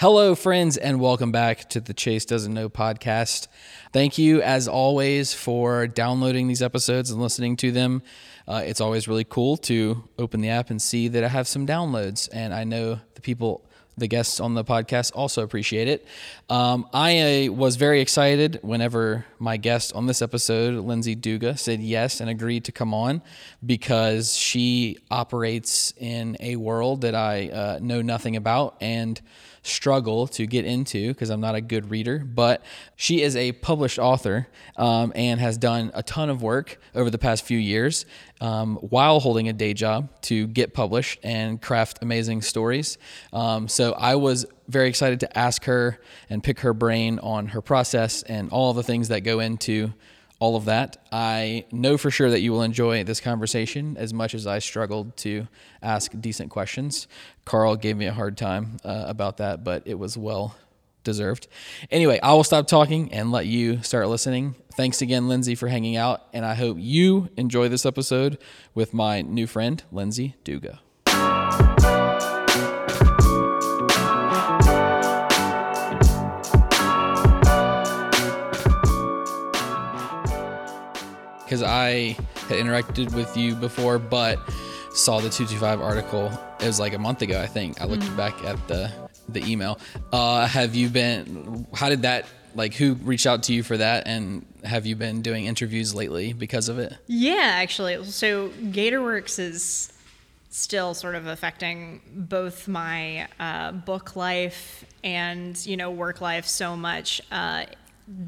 Hello, friends, and welcome back to the Chase Doesn't Know podcast. Thank you, as always, for downloading these episodes and listening to them. Uh, it's always really cool to open the app and see that I have some downloads, and I know the people the guests on the podcast also appreciate it. Um, I uh, was very excited whenever my guest on this episode, Lindsay Duga, said yes and agreed to come on because she operates in a world that I uh, know nothing about and struggle to get into because I'm not a good reader. But she is a published author um, and has done a ton of work over the past few years um, while holding a day job to get published and craft amazing stories. Um, so I was very excited to ask her and pick her brain on her process and all the things that go into all of that. I know for sure that you will enjoy this conversation as much as I struggled to ask decent questions. Carl gave me a hard time uh, about that, but it was well deserved. Anyway, I will stop talking and let you start listening. Thanks again, Lindsay, for hanging out, and I hope you enjoy this episode with my new friend, Lindsay Duga. Because I had interacted with you before, but saw the 225 article. It was like a month ago, I think. I looked mm-hmm. back at the the email. Uh, have you been? How did that? Like, who reached out to you for that? And have you been doing interviews lately because of it? Yeah, actually. So GatorWorks is still sort of affecting both my uh, book life and you know work life so much. Uh,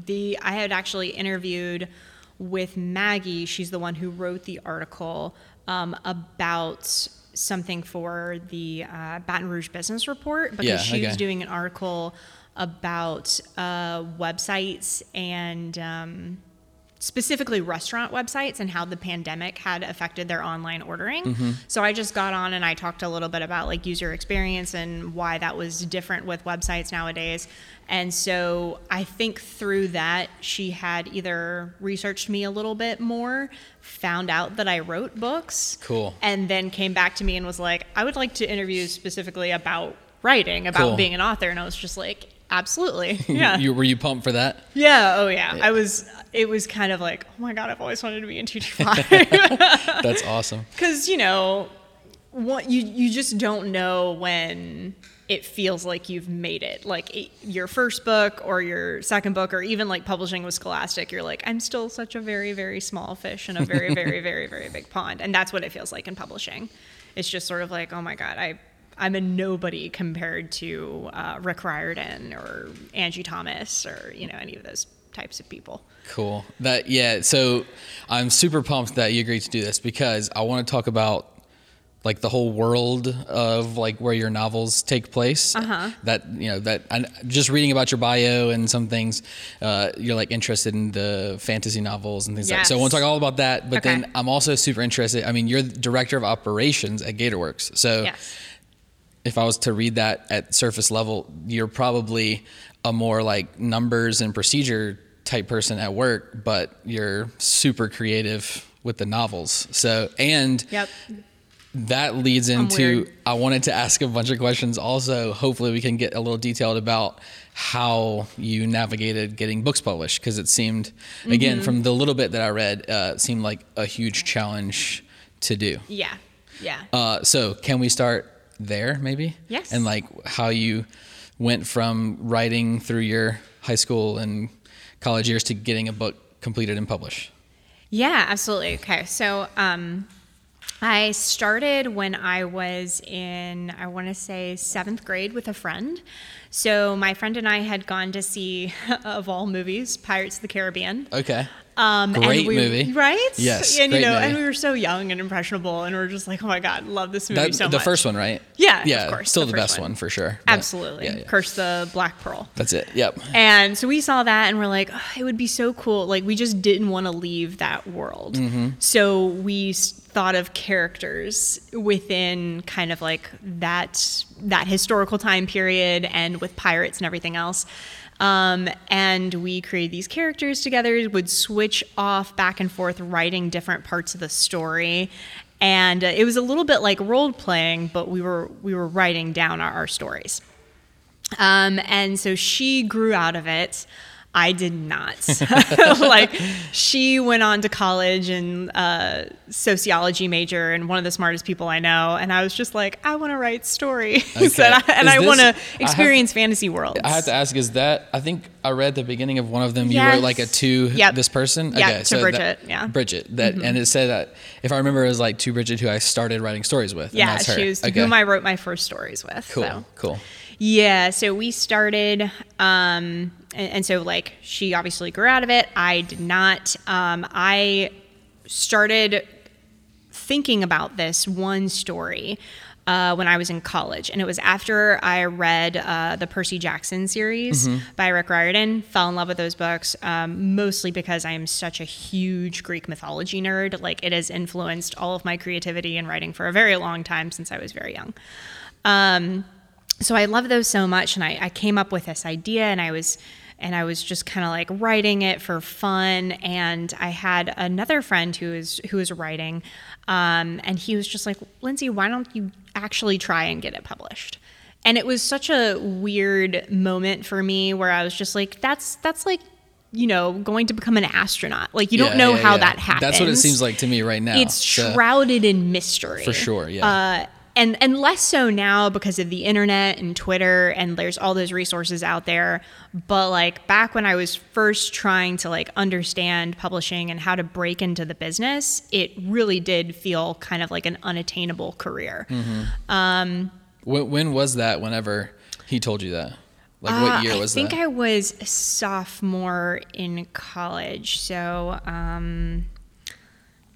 the I had actually interviewed with Maggie. She's the one who wrote the article um, about something for the uh, Baton Rouge Business Report because yeah, she okay. was doing an article about uh, websites and um, specifically restaurant websites and how the pandemic had affected their online ordering. Mm-hmm. So I just got on and I talked a little bit about like user experience and why that was different with websites nowadays. And so I think through that, she had either researched me a little bit more, found out that I wrote books. Cool. And then came back to me and was like, I would like to interview specifically about writing, about cool. being an author. And I was just like, absolutely. Yeah. you, were you pumped for that? Yeah. Oh, yeah. yeah. I was, it was kind of like, oh my God, I've always wanted to be in 225. That's awesome. Because, you know, what you, you just don't know when it feels like you've made it. Like it, your first book or your second book, or even like publishing with Scholastic, you're like, I'm still such a very, very small fish in a very, very, very, very big pond. And that's what it feels like in publishing. It's just sort of like, oh my God, I, I'm a nobody compared to uh, Rick Riordan or Angie Thomas or, you know, any of those types of people. Cool. That, yeah. So I'm super pumped that you agreed to do this because I want to talk about like the whole world of like where your novels take place. Uh-huh. That you know that I'm just reading about your bio and some things, uh, you're like interested in the fantasy novels and things yes. like. that. So I want to talk all about that. But okay. then I'm also super interested. I mean, you're the director of operations at GatorWorks, so. Yes. If I was to read that at surface level, you're probably a more like numbers and procedure type person at work, but you're super creative with the novels. So and yep that leads into I wanted to ask a bunch of questions also. Hopefully, we can get a little detailed about how you navigated getting books published because it seemed, mm-hmm. again, from the little bit that I read, uh, seemed like a huge challenge to do. Yeah, yeah. Uh, so, can we start there, maybe? Yes. And like how you went from writing through your high school and college years to getting a book completed and published. Yeah, absolutely. Okay, so. Um, I started when I was in, I want to say, seventh grade with a friend. So my friend and I had gone to see, of all movies, Pirates of the Caribbean. Okay. Um, great we, movie, right? Yes, and you know, movie. and we were so young and impressionable, and we are just like, oh my god, love this movie that, so the much. The first one, right? Yeah, yeah, of course, still the, the best one. one. for sure. Absolutely, yeah, yeah. Curse the Black Pearl. That's it. Yep. And so we saw that, and we're like, oh, it would be so cool. Like we just didn't want to leave that world, mm-hmm. so we thought of characters within kind of like that that historical time period, and with pirates and everything else. Um, and we created these characters together, would switch off back and forth writing different parts of the story. And uh, it was a little bit like role playing, but we were we were writing down our, our stories. Um, and so she grew out of it. I did not. like she went on to college and uh, sociology major and one of the smartest people I know. And I was just like, I want to write stories Okay. and I, and I want to have- experience fantasy worlds. I have to ask: Is that? I think I read the beginning of one of them. You Yes. wrote like a to Yep. this person. Yeah, to that- Bridget, yeah. Mm-hmm. Bridget. That and it said that if I remember, it was like to Bridget, who I started writing stories with. and yeah, that's her. she was Okay. whom I wrote my first stories with. Cool. So. Cool. Yeah, so we started, um, and, and so like she obviously grew out of it. I did not. Um, I started thinking about this one story uh, when I was in college, and it was after I read uh, the Percy Jackson series by Rick Riordan. Fell in love with those books, um, mostly because I am such a huge Greek mythology nerd. Like it has influenced all of my creativity and writing for a very long time since I was very young. Um, so I love those so much, and I, I came up with this idea, and I was and I was just kind of like writing it for fun. And I had another friend who was who was writing, um, and he was just like, Lindsay, why don't you actually try and get it published? And it was such a weird moment for me where I was just like, that's that's like you know going to become an astronaut like you Yeah, don't know yeah, how yeah. that happens That's what it seems like to me right now. it's shrouded in mystery For sure, yeah. uh, and and less so now because of the internet and Twitter and there's all those resources out there. But like back when I was first trying to like understand publishing and how to break into the business, it really did feel kind of like an unattainable career. When, when was that? Whenever he told you that? Like Uh, what year was that? I think that? I was a sophomore in college, so um,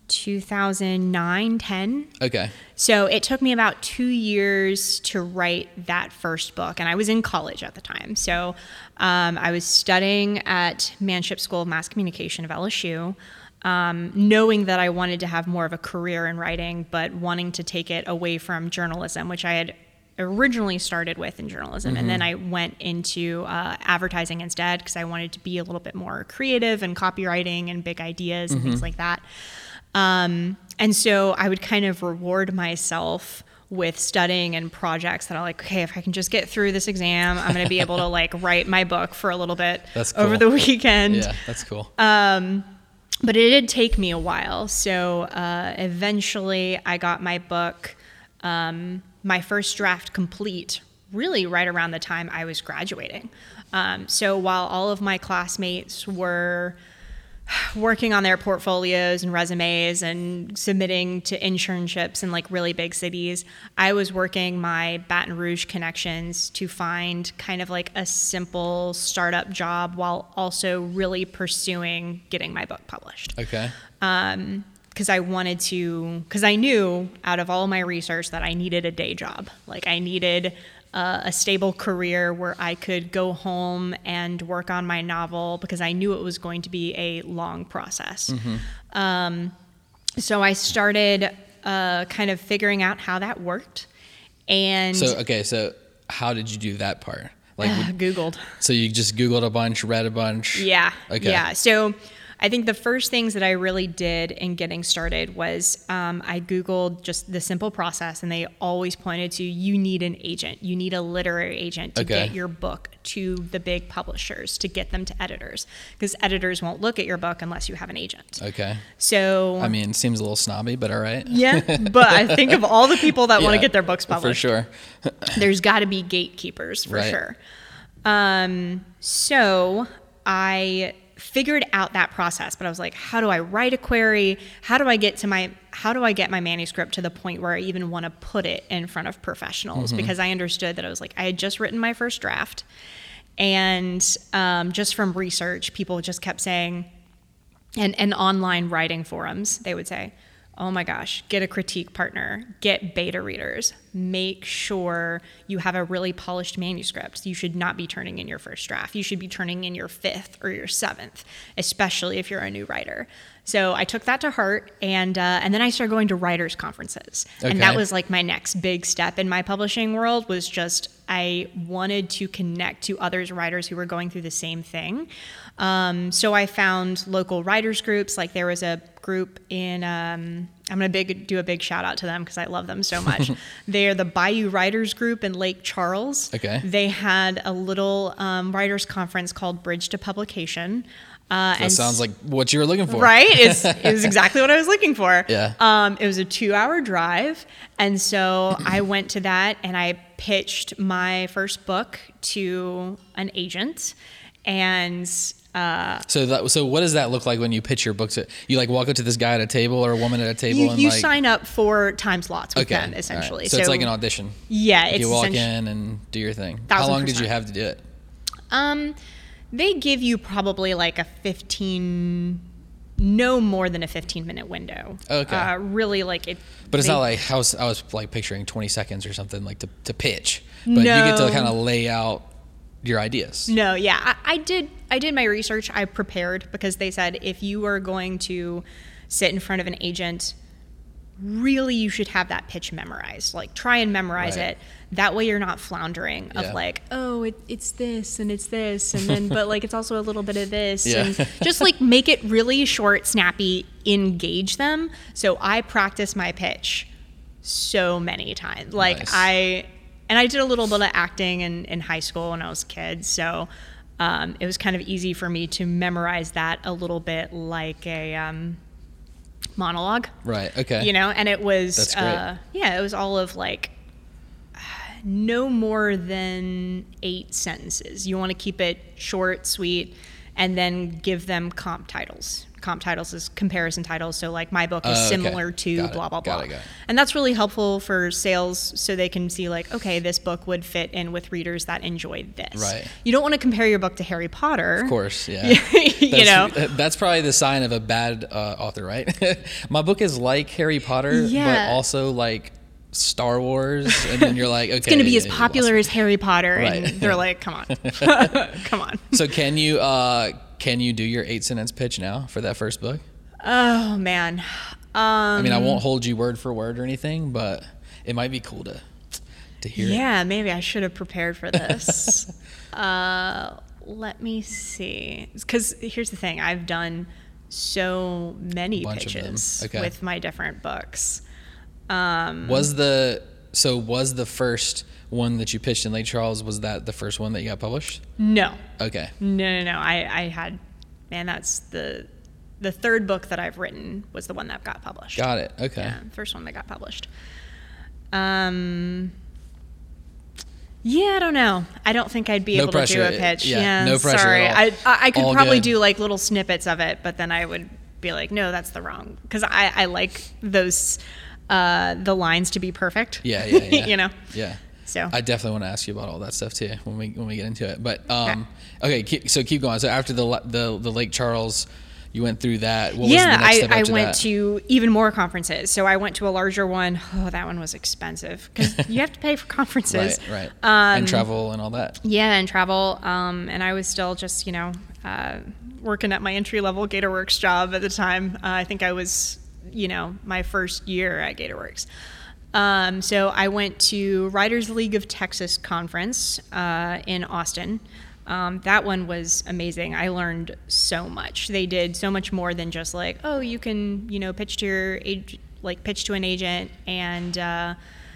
2009, 10. okay. So it took me about two years to write that first book, and I was in college at the time. So um, I was studying at Manship School of Mass Communication of LSU, um, knowing that I wanted to have more of a career in writing, but wanting to take it away from journalism, which I had originally started with in journalism, and then I went into uh, advertising instead because I wanted to be a little bit more creative and copywriting and big ideas and things like that. Um, and so I would kind of reward myself with studying and projects that are like, okay, if I can just get through this exam, I'm going to be able to like write my book for a little bit That's over the weekend. Yeah, that's cool. Uh, But it did take me a while. So uh, eventually I got my book, um, my first draft complete, really right around the time I was graduating. Um, so while all of my classmates were working on their portfolios and resumes and submitting to internships in like really big cities. I was working my Baton Rouge connections to find kind of like a simple startup job while also really pursuing getting my book published okay. Um, because I wanted to, because I knew out of all my research that I needed a day job. Like I needed uh, a stable career where I could go home and work on my novel because I knew it was going to be a long process. Um, so I started uh, kind of figuring out how that worked. And So okay, so how did you do that part? Like, uh, Googled. so you just Googled a bunch, read a bunch. Yeah. Okay. Yeah. So I think the first things that I really did in getting started was um, I Googled just the simple process, and they always pointed to you need an agent. You need a literary agent to Okay. get your book to the big publishers, to get them to editors, because editors won't look at your book unless you have an agent. Okay. So, I mean, seems a little snobby, but all right. yeah, but I think of all the people that want to get their books published For sure. there's got to be gatekeepers for Right. sure. Um, so I figured out that process, but I was like, how do I write a query? How do I get to my how do I get my manuscript to the point where I even want to put it in front of professionals? Because I understood that I was like, I had just written my first draft, and um, just from research, people just kept saying, and, and online writing forums, they would say, oh my gosh, get a critique partner, get beta readers, make sure you have a really polished manuscript. You should not be turning in your first draft. You should be turning in your fifth or your seventh, especially if you're a new writer. So I took that to heart, and uh, and then I started going to writers conferences, and that was like my next big step in my publishing world was just I wanted to connect to others writers who were going through the same thing. Um, so I found local writers groups. Like there was a group in um, I'm gonna big do a big shout out to them because I love them so much. they are the Bayou Writers Group in Lake Charles. Okay. They had a little um, writers conference called Bridge to Publication. Uh, That sounds like what you were looking for. Right? It's, it was exactly what I was looking for. Yeah. Um, it was a two hour drive. And so I went to that and I pitched my first book to an agent. And uh, So that so what does that look like when you pitch your book to you like walk up to this guy at a table or a woman at a table you, and you like sign up for time slots with okay them, all right. essentially. So, it's like an audition. Yeah. It's you walk in and do your thing. How long did you have to do it? Um, they give you probably like a 15, no more than a 15 minute window. Okay. Uh, really like it. But it's they- not like I was I was like picturing 20 seconds or something like to, to pitch. But you get to kind of lay out your ideas. No, yeah, I, I did. I did my research. I prepared because they said if you are going to sit in front of an agent, really you should have that pitch memorized. Like try and memorize Right. it. That way you're not floundering of Yeah. like, oh, it, it's this and it's this and then, but like it's also a little bit of this Yeah. and just like make it really short, snappy, engage them. So I practice my pitch so many times. Like Nice. I, and I did a little bit of acting in, in high school when I was a kid. So um, it was kind of easy for me to memorize that a little bit like a um, monologue, Right. Okay. you know? And it was, That's great. Uh, yeah, it was all of like no more than eight sentences. You want to keep it short, sweet, and then give them comp titles. Comp titles is comparison titles. So, like, my book is okay. similar to Got blah, blah, blah. it, it. And that's really helpful for sales so they can see, like, okay, this book would fit in with readers that enjoyed this. Right. You don't want to compare your book to Harry Potter. Of course, yeah. you know? That's, probably the sign of a bad uh, author, right? My book is like Harry Potter, Yeah. but also like Star Wars, and then you're like, okay, It's going to be as yeah, you popular as Harry Potter. Right. And they're like, come on. come on. So can you uh, can you do your eight sentence pitch now for that first book? Oh, man. I mean, I Um, won't hold you word for word or anything, but it might be cool to to hear. it. Yeah, maybe I should have prepared for this. uh, let me see. Because here's the thing I've done so many pitches Okay. with my different books. Um, Was the so was the first one that you pitched in Lake Charles? Was that the first one that you got published? no, Okay. no, no, no. I, I had, man, that's the the third book that I've written was the one that got published. Got it. Okay. Yeah, first one that got published. Um, yeah, I don't know. I don't think I'd be No able pressure. to do a pitch. Yeah, Yeah, no pressure sorry. at all. I, I I could All probably good. do like little snippets of it, but then I would be like, no, that's the wrong because I I like those uh the lines to be perfect. Yeah, yeah, yeah. you know. Yeah. So I definitely want to ask you about all that stuff too when we when we get into it. But um, okay, keep, so keep going. So after the the the Lake Charles, you went through that. What was the yeah, I, I went that? to even more conferences. So I went to a larger one. Oh, that one was expensive because you have to pay for conferences. right, right, Um, and travel and all that. Yeah, and travel. Um, and I was still just, you know, uh, working at my entry level GatorWorks job at the time. Uh, I think I was, you know, my first year at GatorWorks. Um, so I went to Writers League of Texas conference uh, in Austin. Um, that one was amazing. I learned so much. They did so much more than just like, oh, you can, you know, pitch to your like pitch to an agent, and uh,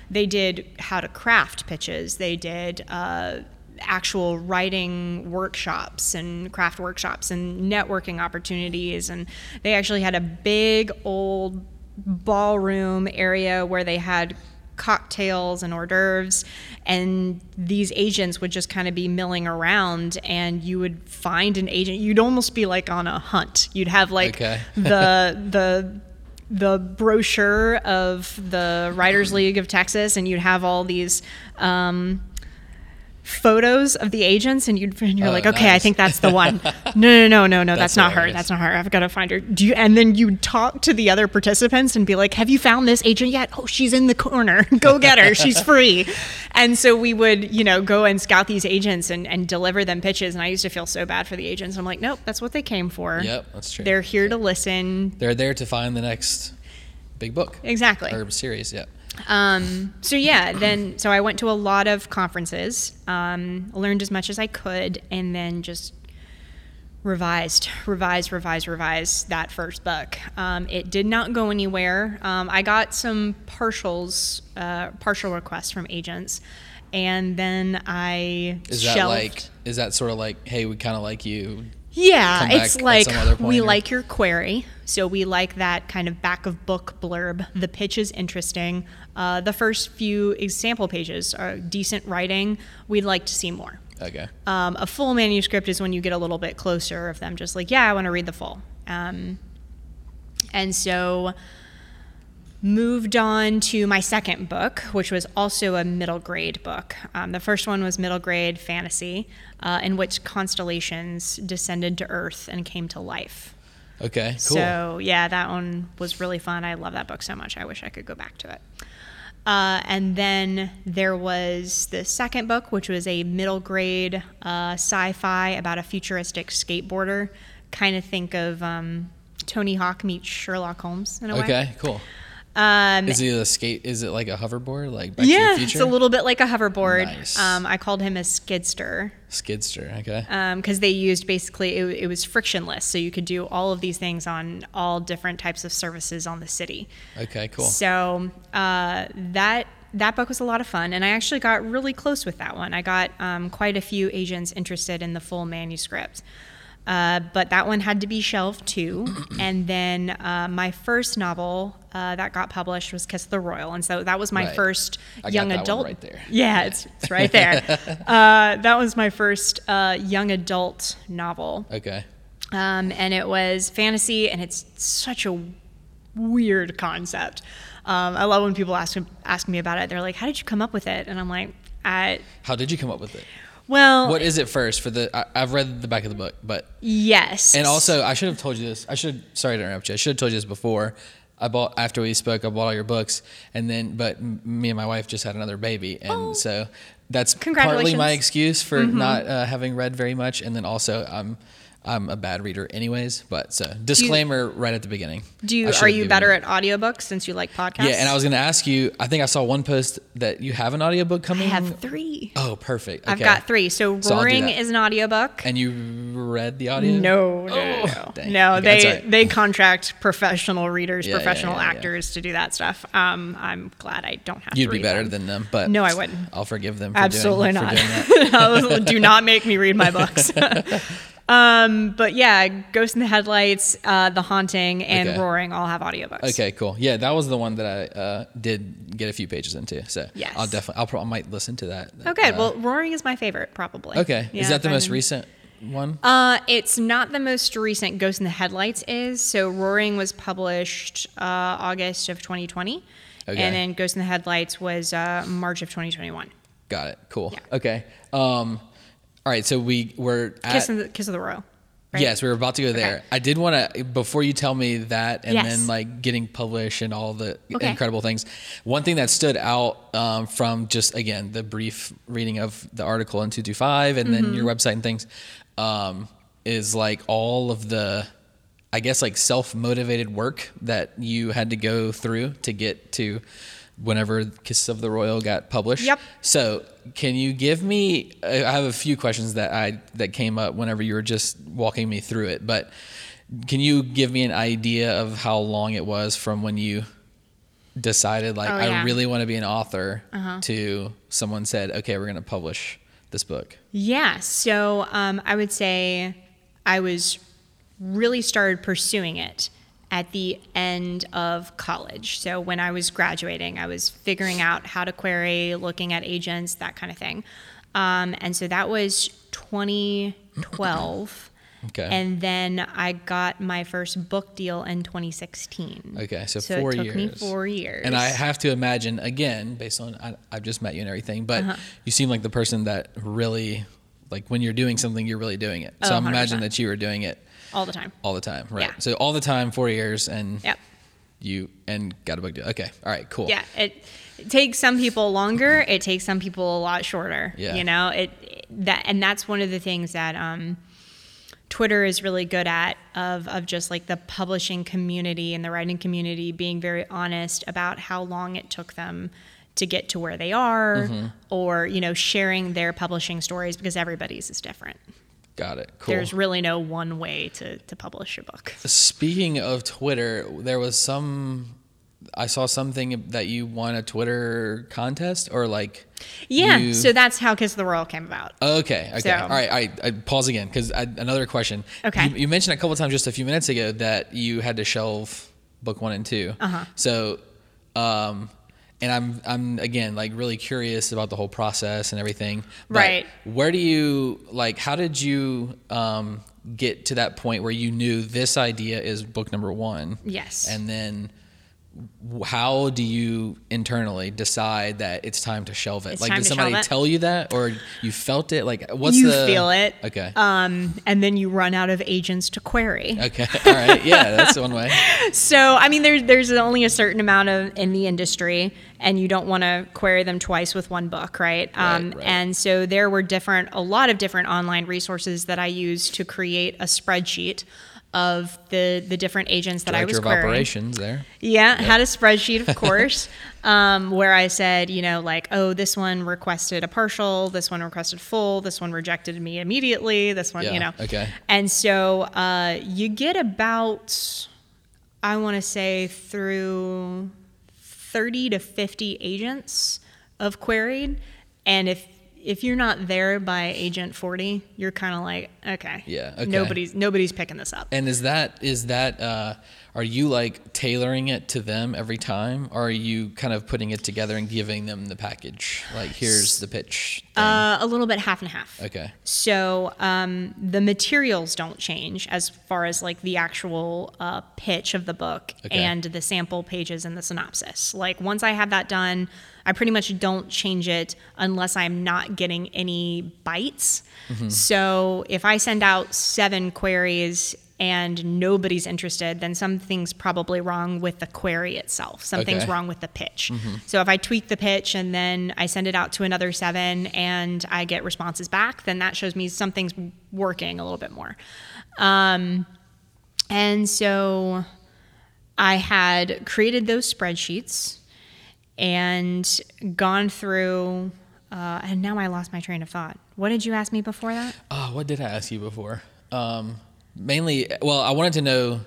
they did how to craft pitches. They did uh, actual writing workshops and craft workshops and networking opportunities, and they actually had a big old ballroom area where they had cocktails and hors d'oeuvres. And these agents would just kind of be milling around and you would find an agent. You'd almost be like on a hunt. You'd have like Okay. the the the brochure of the Writers League of Texas, and you'd have all these um, photos of the agents, and you'd and you're Oh, like, okay, I think that's the one. no, no, no, no, no, that's, That's not her. That's not her. I've got to find her. Do you? And then you'd talk to the other participants and be like, have you found this agent yet? Oh, she's in the corner. go get her. She's free. And so we would, you know, go and scout these agents and, and deliver them pitches. And I used to feel so bad for the agents. I'm like, nope, that's what they came for. Yep, that's true. They're here to listen. They're there to find the next big book Exactly. or series. Yeah. Um, so yeah, then so I went to a lot of conferences, um, learned as much as I could, and then just revised, revised, revised, revised that first book. Um, it did not go anywhere. Um, I got some partials, uh, partial requests from agents, and then I Is that shelved. like? Is that sort of like, hey, we kind of like you? Yeah, it's like some other point, we or- like your query. So we like that kind of back of book blurb. The pitch is interesting. Uh, the first few example pages are decent writing. We'd like to see more. Okay. Um, a full manuscript is when you get a little bit closer of them just like, yeah, I want to read the full. Um, and so moved on to my second book, which was also a middle grade book. Um, the first one was middle grade fantasy, uh, in which constellations descended to Earth and came to life. Okay. Cool. So yeah, that one was really fun. I love that book so much. I wish I could go back to it. Uh, and then there was the second book, which was a middle grade uh, sci-fi about a futuristic skateboarder. Kind of think of um, Tony Hawk meets Sherlock Holmes in a way. okay. Cool. Um, Is it a skate? Is it like a hoverboard? Like Back yeah, it's a little bit like a hoverboard. Nice. Um, I called him a skidster skidster. Okay. because they used basically it, it was frictionless, so you could do all of these things on all different types of services on the city. okay. Cool. So uh, that that book was a lot of fun, and I actually got really close with that one. I got um, quite a few agents interested in the full manuscript. Uh, but that one had to be shelved too. and then uh, my first novel uh, that got published was Kiss the Royal. And so that was my Right. first I got young adult. right there. Yeah, It's, it's right there. uh, that was my first uh, young adult novel. Okay. Um, and it was fantasy, and it's such a weird concept. Um, I love when people ask ask me about it. They're like, "How did you come up with it?" And I'm like, I, How did you come up with it? "Well, What is it first for the? I, I've read the back of the book, but yes." and also I should have told you this. I should. Sorry to interrupt you. I should have told you this before. I bought after we spoke. I bought all your books, and then but me and my wife just had another baby, and Oh. so that's partly my excuse for not uh, having read very much, and then also I'm I'm a bad reader anyways. But so disclaimer right at the beginning. do you are you better it. at audiobooks since you like podcasts? Yeah, and I was going to ask you. I think I saw one post that you have an audiobook coming. I have three. Oh, perfect. I've got three. So, So Roaring is an audiobook. And you read the audio? No, no, Oh, no, no. Okay, They right. they contract professional readers, Yeah, professional yeah, yeah. actors to do that stuff. Um, I'm glad I don't have. To read it. You'd to be better them. than them, but No, I wouldn't. I'll forgive them. For Absolutely doing, not. For doing that. do not make me read my books. um, but yeah, Ghost in the Headlights, uh, The Haunting, and Okay. Roaring all have audiobooks. Okay, cool. Yeah, that was the one that I uh, did get a few pages into. So Yes. I'll definitely, I'll probably might listen to that. Okay, Uh, well, Roaring is my favorite, probably. okay. Yeah, Is that the most I'm- recent one? Uh, it's not the most recent. Ghost in the Headlights is. So Roaring was published uh, August of 2020, Okay. and then Ghost in the Headlights was uh, March of 2021. Got it. Cool. yeah. Okay. Um, all right. So we were at. Kiss, in the, Kiss of the Royal. right? Yes, we were about to go there. Okay. I did want to before you tell me that, and Yes. then like getting published and all the Okay. incredible things. One thing that stood out um, from just again the brief reading of the article in two two five, and then Mm-hmm. your website and things, um, is like all of the, I guess like self motivated work that you had to go through to get to. Whenever Kiss of the Royal got published, Yep. so, can you give me? I have a few questions that I that came up whenever you were just walking me through it. But can you give me an idea of how long it was from when you decided, like, Oh, I really want to be an author, Uh-huh. to someone said, "Okay, we're going to publish this book." Yeah. So um, I would say I was really started pursuing it at the end of college. So when I was graduating, I was figuring out how to query, looking at agents, that kind of thing. Um, and so that was 2012. Okay. And then I got my first book deal in 2016. Okay, so, So four it took years. me four years. And I have to imagine again, based on I, I've just met you and everything, but Uh-huh. you seem like the person that really, like, when you're doing something, you're really doing it. So Oh, I'm imagining that you were doing it all the time. all the time, right? Yeah. So all the time, four years, and Yep. you and got a book deal. Okay, all right, cool. Yeah, it, it takes some people longer. It takes some people a lot shorter. Yeah. You know, it that and that's one of the things that um, Twitter is really good at of of just like the publishing community and the writing community being very honest about how long it took them to get to where they are Mm-hmm. or you know sharing their publishing stories because everybody's is different. Got it. Cool. There's really no one way to, to publish a book. Speaking of Twitter, there was some. I saw something that you won a Twitter contest or like. Yeah, you- so that's how Kiss of the Royal came about. Okay. Okay. So- All right. I, I pause again because another question. Okay. You, you mentioned a couple times just a few minutes ago that you had to shelve book one and 2 Uh-huh. So, um, and I'm I'm again like really curious about the whole process and everything. But Right. Where do you like? How did you um, get to that point where you knew this idea is book number one? Yes. And then. How do you internally decide that it's time to shelve it? It's like, did somebody tell you that, or you felt it? Like, what's you the feel it. Okay. Um, and then you run out of agents to query. okay. All right. Yeah, that's one way. So, I mean, there's there's only a certain amount of in the industry, and you don't want to query them twice with one book, right? Um, right. And so there were different, a lot of different online resources that I used to create a spreadsheet of the the different agents that I Director was of querying. operations there. Yeah, had a spreadsheet, of course, um, where I said, you know, like, oh, this one requested a partial, this one requested full, this one rejected me immediately, this one, Yeah, you know. okay. And so uh, you get about, I want to say, through 30 to 50 agents of queried. And if if you're not there by agent 40, you're kind of like, okay, Yeah, okay. nobody's nobody's picking this up. And is that is that uh, are you like tailoring it to them every time, or are you kind of putting it together and giving them the package? Like, here's the pitch. Uh, a little bit half and half. okay. So um, the materials don't change as far as like the actual uh, pitch of the book Okay. and the sample pages and the synopsis. Like once I have that done, I pretty much don't change it unless I'm not getting any bites. So if I send out seven queries and nobody's interested, then something's probably wrong with the query itself. Something's Okay. wrong with the pitch. So if I tweak the pitch and then I send it out to another seven and I get responses back, then that shows me something's working a little bit more. Um, and so I had created those spreadsheets and gone through. Uh, and now I lost my train of thought. What did you ask me before that? Oh, what did I ask you before? Um, mainly, well, I wanted to know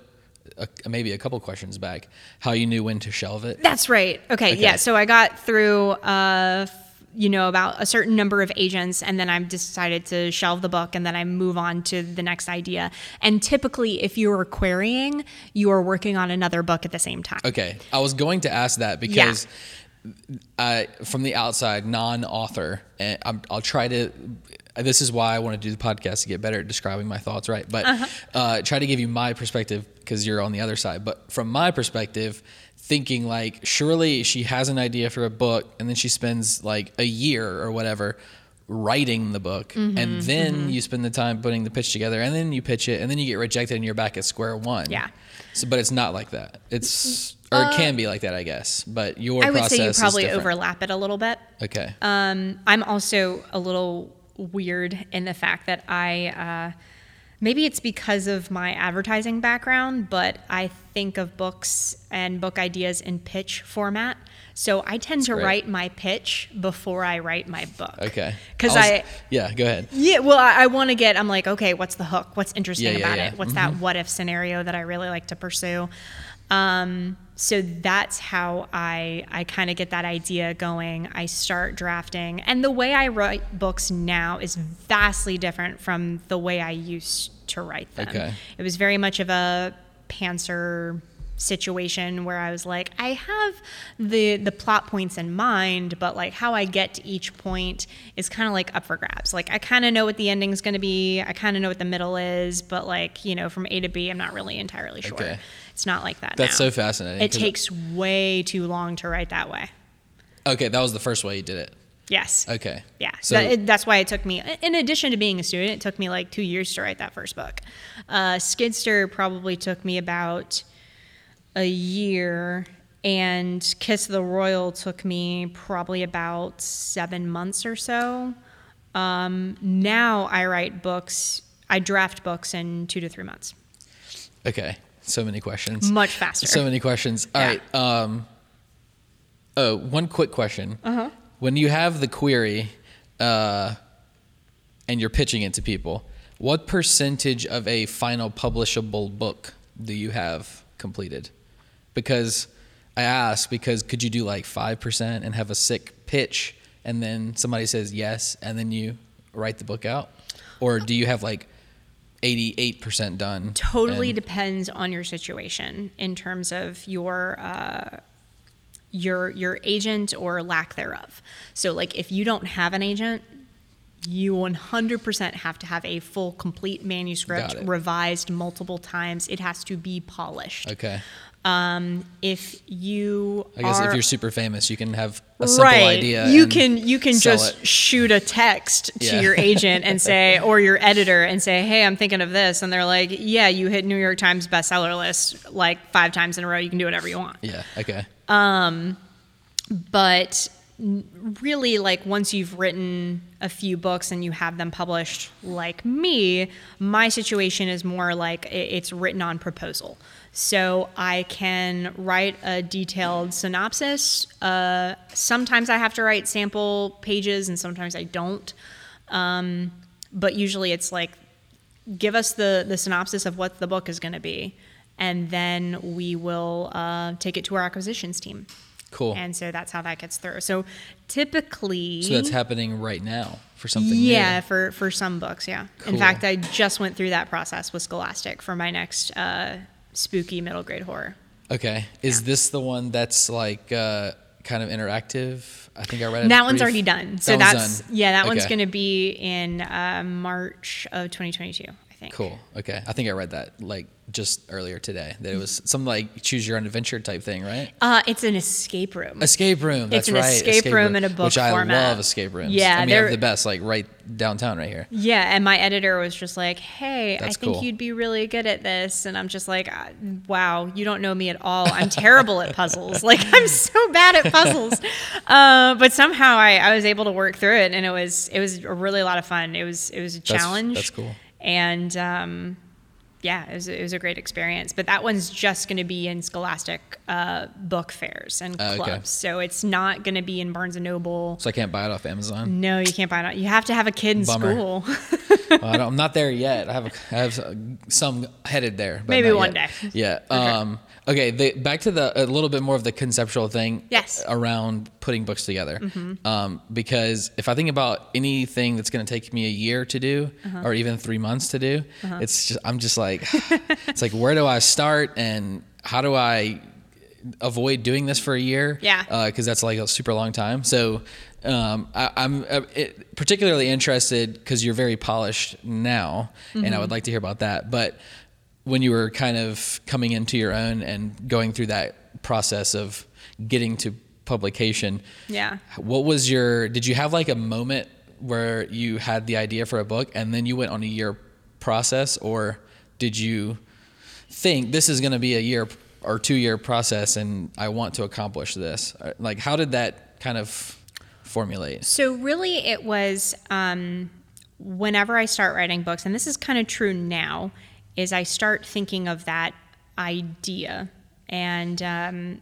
uh maybe a couple questions back how you knew when to shelve it. That's right. Okay, Okay. yeah. So I got through, uh, you know, about a certain number of agents, and then i've decided to shelve the book, and then I move on to the next idea. And typically, if you are querying, you are working on another book at the same time. Okay, I was going to ask that because I, from the outside, non-author, and I'm, I'll try to. This is why I want to do the podcast to get better at describing my thoughts, right? But uh-huh. uh try to give you my perspective because you're on the other side. But from my perspective, thinking like, surely she has an idea for a book, and then she spends like a year or whatever writing the book, mm-hmm, and then mm-hmm. you spend the time putting the pitch together, and then you pitch it, and then you get rejected, and you're back at square one. Yeah. So, but it's not like that. It's or it can be like that, I guess. But your I would process say you probably overlap it a little bit. Okay. Um, I'm also a little weird in the fact that I, uh, maybe it's because of my advertising background, but I think of books and book ideas in pitch format. So I tend to great. write my pitch before I write my book. okay. Because I, Yeah. Go ahead. yeah, well, I, I want to get. I'm like, okay, what's the hook? What's interesting Yeah, yeah, about yeah. Mm-hmm. it? What's that what if scenario that I really like to pursue? Um, so that's how I I kind of get that idea going. I start drafting, and the way I write books now is vastly different from the way I used to write them. Okay. It was very much of a pantser situation where I was like, I have the the plot points in mind, but like how I get to each point is kind of like up for grabs. Like I kind of know what the ending's going to be, I kind of know what the middle is, but like you know from A to B, I'm not really entirely sure. Okay. It's not like that. That's now. so fascinating. It takes way too long to write that way. Okay, that was the first way you did it. Yes. Okay. Yeah, So that, that's why it took me. In addition to being a student, it took me like two years to write that first book. Uh, Skidster probably took me about a year, and Kiss of the Royal took me probably about seven months or so. Um, now I write books. I draft books in two to three months. okay. So many questions. Much faster. So many questions. All Yeah. right. Um, oh, one quick question. Uh-huh. When you have the query, uh, and you're pitching it to people, what percentage of a final publishable book do you have completed? Because I ask because could you do like 5% and have a sick pitch and then somebody says yes and then you write the book out? Or do you have like 88% done? totally and- depends on your situation in terms of your uh, your your agent or lack thereof. So like if you don't have an agent, you 100% have to have a full complete manuscript revised multiple times. It has to be polished. Okay. If you I guess are, if you're super famous, you can have a simple right. idea. You can you can just it. shoot a text to Yeah. your agent and say, or your editor and say, "Hey, I'm thinking of this," and they're like, "Yeah, you hit New York Times bestseller list like five times in a row. You can do whatever you want." Yeah. Okay. Um, But really, like once you've written a few books and you have them published, like me, my situation is more like it's written on proposal. So I can write a detailed synopsis. Uh, sometimes I have to write sample pages, and sometimes I don't. Um, but usually, it's like give us the the synopsis of what the book is going to be, and then we will uh, take it to our acquisitions team. Cool. And so that's how that gets through. So typically, so that's happening right now for something yeah, new. for for some books, yeah. Cool. In fact, I just went through that process with Scholastic for my next uh, spooky middle grade horror. Okay. Is this the one that's like uh, kind of interactive? I think I read. That one's brief- already done. So That that's done. yeah, that one's going to be in uh, March of 2022, I think. Cool. Okay. I think I read that like just earlier today. That it was some like choose your own adventure type thing, right? Uh, it's an escape room. Escape room. That's an right. escape room in a book which I format. love escape rooms. Yeah, I mean, I have they're- the best like right downtown right here. Yeah, and my editor was just like, "Hey, That's I think cool. you'd be really good at this." And I'm just like, "Uh, "Wow, you don't know me at all. I'm terrible at puzzles. Like I'm so bad at puzzles." Uh, but somehow I, I was able to work through it, and it was it was a really a lot of fun. It was it was a That's- challenge. that's cool. And um, yeah, it was it was a great experience. But that one's just going to be in Scholastic uh, book fairs and Uh, clubs, okay. so it's not going to be in Barnes and Noble. So I can't buy it off Amazon. No, you can't buy it. Off, you have to have a kid in Bummer. school. Well, I don't, I'm not there yet. I have a, I have some headed there. Maybe one yet. day. Yeah. Um, okay. The, back to the a little bit more of the conceptual thing. Yes. Mm-hmm. Around putting books together. Um, because if I think about anything that's going to take me a year to do, Uh-huh. or even three months to do, it's just I'm just like, it's like where do I start and how do I avoid doing this for a year. Yeah. Because that's like a super long time. So um, I, I'm uh, particularly interested because you're very polished now, and I Mm-hmm. would like to hear about that. But when you were kind of coming into your own and going through that process of getting to publication, Yeah. what was your? Did you have like a moment where you had the idea for a book and then you went on a year process, or did you think this is going to be a year or two year process and I want to accomplish this? Uh, Like, how did that kind of formulate? So really, it was um, whenever I start writing books, and this is kind of true now, is I start thinking of that idea, and um,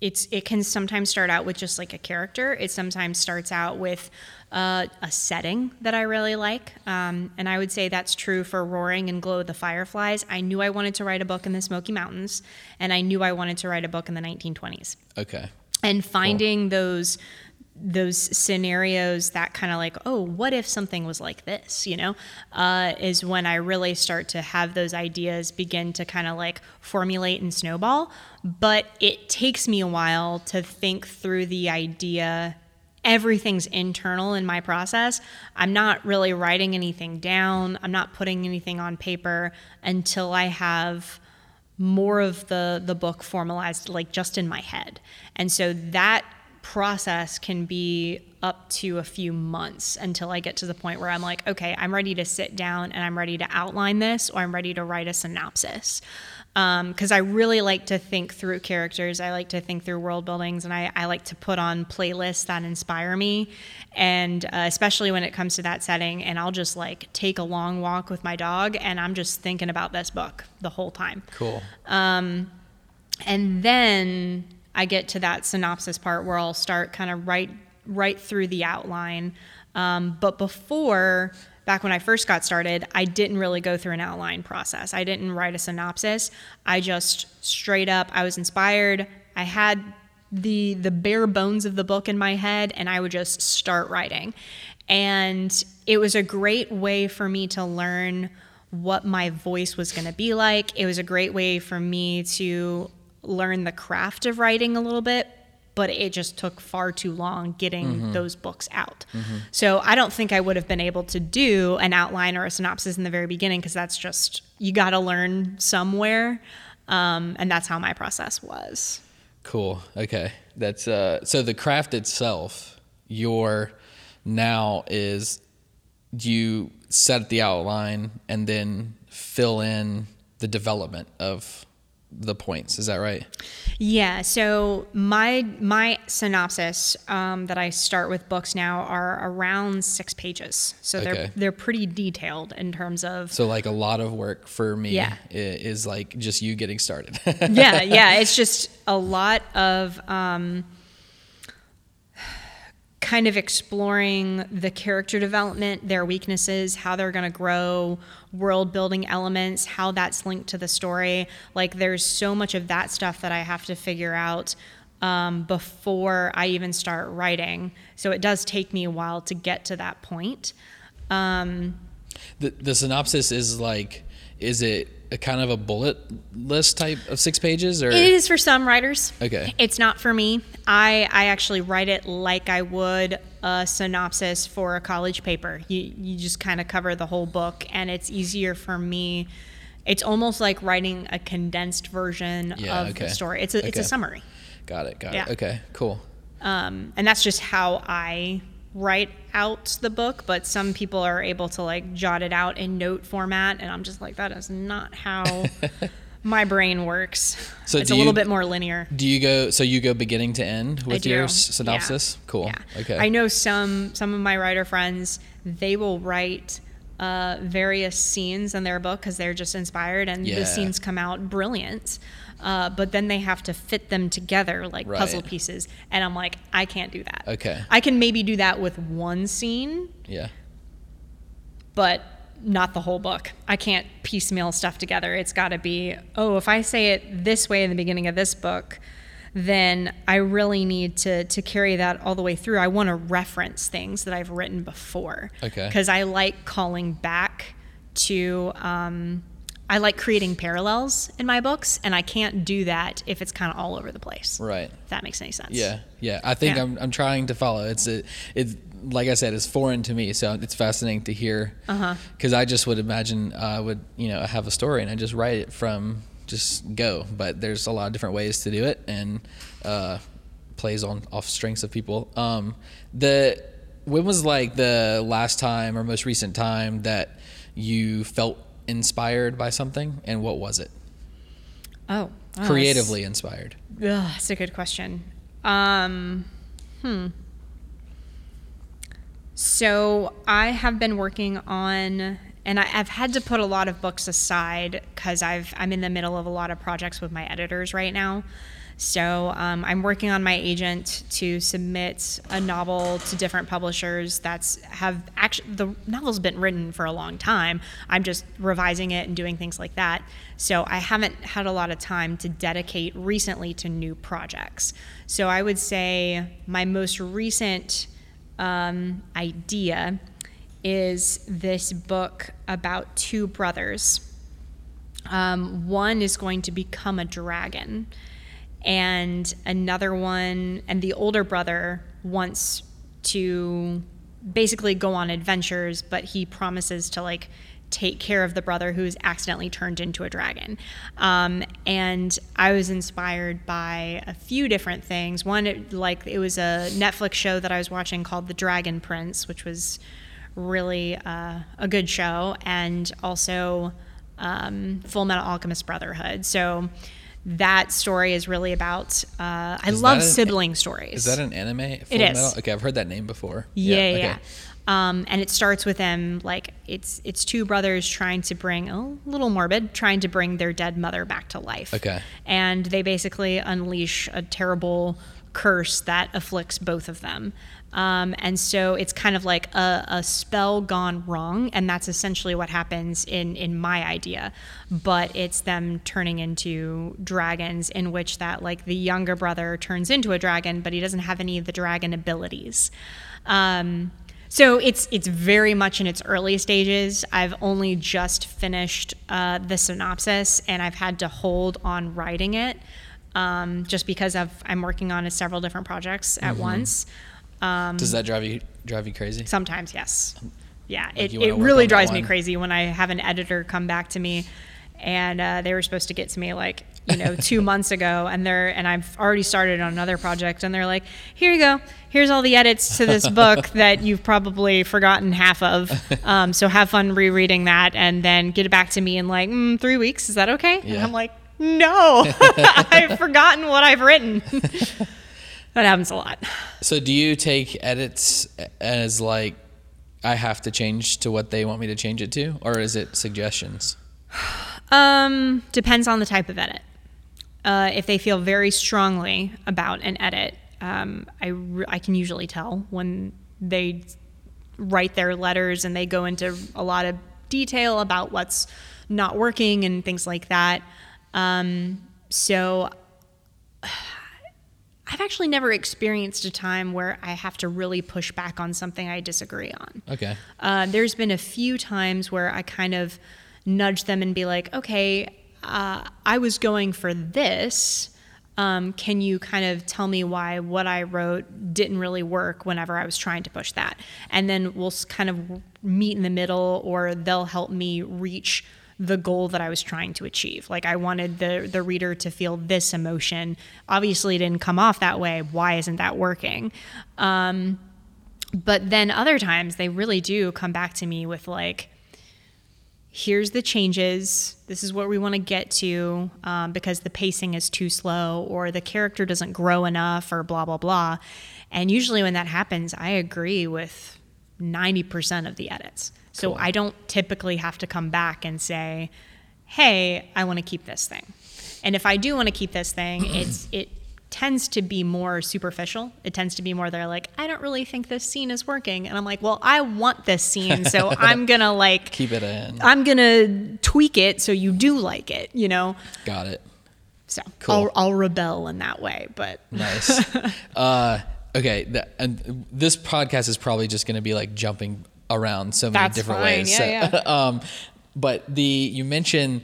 it's it can sometimes start out with just like a character. It sometimes starts out with uh, a setting that I really like, um, and I would say that's true for Roaring and Glow of the Fireflies. I knew I wanted to write a book in the Smoky Mountains, and I knew I wanted to write a book in the 1920s Okay. and finding those those scenarios that kind of like oh what if something was like this you know? Uh, is when i really start to have those ideas begin to kind of like formulate and snowball. But it takes me a while to think through the idea. Everything's internal in my process. I'm not really writing anything down. I'm not putting anything on paper until i have more of the the book formalized like just in my head. And so that process can be up to a few months until i get to the point where i'm like okay i'm ready to sit down and i'm ready to outline this or i'm ready to write a synopsis. Because i really like to think through characters. I like to think through world buildings and i, I like to put on playlists that inspire me. And uh, especially when it comes to that setting and i'll just like take a long walk with my dog and i'm just thinking about this book the whole time. Cool. and then I get to that synopsis part where I'll start kind of right right through the outline. Um, but before back when I first got started, I didn't really go through an outline process. I didn't write a synopsis. I just straight up, I was inspired. I had the the bare bones of the book in my head and I would just start writing. And it was a great way for me to learn what my voice was going to be like. It was a great way for me to learn the craft of writing a little bit, but it just took far too long getting mm-hmm. those books out. Mm-hmm. So I don't think I would have been able to do an outline or a synopsis in the very beginning because that's just, you got to learn somewhere. Um, and that's how my process was. Cool. Okay. That's uh so the craft itself, your now is you set the outline and then fill in the development of the points. Is that right? Yeah. So my my synopsis um, that I start with books now are around six pages. So okay. they're they're pretty detailed in terms of. So like a lot of work for me. Yeah. Is like just you getting started. yeah. Yeah. It's just a lot of. Um, kind of exploring the character development, their weaknesses, how they're going to grow, world building elements, how that's linked to the story. Like, there's so much of that stuff that I have to figure out um, before I even start writing. So it does take me a while to get to that point. Um, the, the synopsis is like, is it a kind of a bullet list type of six pages or? It is for some writers. Okay. It's not for me. I i actually write it like i would a synopsis for a college paper. You you just kind of cover the whole book and it's easier for me. It's almost like writing a condensed version yeah, of okay. the story. It's a okay. it's a summary. Got it got yeah. it okay cool. Um, and that's just how i write out the book, but some people are able to like jot it out in note format, and I'm just like, that is not how my brain works. So it's a little you, bit more linear. Do you go? So you go beginning to end with your synopsis? Yeah. Cool. Yeah. Okay. I know some some of my writer friends they will write. Uh, various scenes in their book because they're just inspired and yeah. the scenes come out brilliant uh, but then they have to fit them together like right. puzzle pieces. And I'm like, I can't do that. Okay. I can maybe do that with one scene. Yeah. But not the whole book. I can't piecemeal stuff together. It's got to be, oh, if I say it this way in the beginning of this book, then I really need to to carry that all the way through. I want to reference things that I've written before. Okay. Because I like calling back to um, I like creating parallels in my books, and I can't do that if it's kind of all over the place. Right. If that makes any sense. Yeah, yeah. I think yeah. I'm, I'm trying to follow. It's a, it's like I said, it's foreign to me, so it's fascinating to hear. Because uh-huh. I just would imagine I would you know have a story and I just write it from just go, but there's a lot of different ways to do it, and uh, plays on off strengths of people. Um, the when was like the last time or most recent time that you felt inspired by something, and what was it? Oh, oh creatively inspired. Ugh, that's a good question. Um, hmm. So I have been working on, and I, have had to put a lot of books aside because I've I'm in the middle of a lot of projects with my editors right now. So um, I'm working on my agent to submit a novel to different publishers that's have actually the novel's been written for a long time. I'm just revising it and doing things like that. So I haven't had a lot of time to dedicate recently to new projects. So I would say my most recent um, idea is this book about two brothers. Um, one is going to become a dragon and another one, and the older brother wants to basically go on adventures, but he promises to like take care of the brother who's accidentally turned into a dragon. Um, and I was inspired by a few different things. One, it, like it was a Netflix show that I was watching called The Dragon Prince, which was really uh, a good show, and also um, Fullmetal Alchemist Brotherhood. So that story is really about. Uh, I is love sibling stories. Is that an anime? Full it is. Metal? Okay, I've heard that name before. Yeah, yeah. Okay. yeah. Um, and it starts with them like it's it's two brothers trying to bring a little morbid, trying to bring their dead mother back to life. Okay. And they basically unleash a terrible curse that afflicts both of them. Um, and so it's kind of like a, a, spell gone wrong, and that's essentially what happens in in my idea. But it's them turning into dragons, in which that like the younger brother turns into a dragon, but he doesn't have any of the dragon abilities. Um, so it's it's very much in its early stages. I've only just finished uh, the synopsis, and I've had to hold on writing it um, just because i am working on several different projects at mm-hmm. once. Um, Does that drive you drive you crazy? Sometimes, yes. Yeah, like it, it really drives me crazy when I have an editor come back to me, and uh, they were supposed to get to me like you know two months ago, and they're and I've already started on another project, and they're like, here you go, here's all the edits to this book that you've probably forgotten half of. Um, so have fun rereading that, and then get it back to me in like mm, three weeks. Is that okay? Yeah. And I'm like, no, I've forgotten what I've written. that happens a lot. So do you take edits as like I have to change to what they want me to change it to, or is it suggestions? Um, depends on the type of edit. Uh, if they feel very strongly about an edit, um, I, re- I can usually tell when they write their letters and they go into a lot of detail about what's not working and things like that. Um, so I've actually never experienced a time where I have to really push back on something I disagree on. Okay. Uh, there's been a few times where I kind of nudge them and be like, okay, uh, I was going for this. Um, can you kind of tell me why what I wrote didn't really work whenever I was trying to push that? And then we'll kind of meet in the middle, or they'll help me reach the goal that I was trying to achieve. Like I wanted the the reader to feel this emotion. Obviously, it didn't come off that way. Why isn't that working? Um, but then other times they really do come back to me with like, here's the changes. This is what we want to get to um, because the pacing is too slow or the character doesn't grow enough or blah blah blah. And usually when that happens, I agree with 90% of the edits. So cool. I don't typically have to come back and say, "Hey, I want to keep this thing." And if I do want to keep this thing, it's it tends to be more superficial. It tends to be more they're like, "I don't really think this scene is working." And I'm like, "Well, I want this scene, so I'm going to like keep it in. I'm going to tweak it so you do like it, you know?" Got it. So, cool. I'll, I'll rebel in that way, but Nice. uh okay, and this podcast is probably just going to be like jumping around so many That's different fine. ways. Yeah, yeah. um, but the you mentioned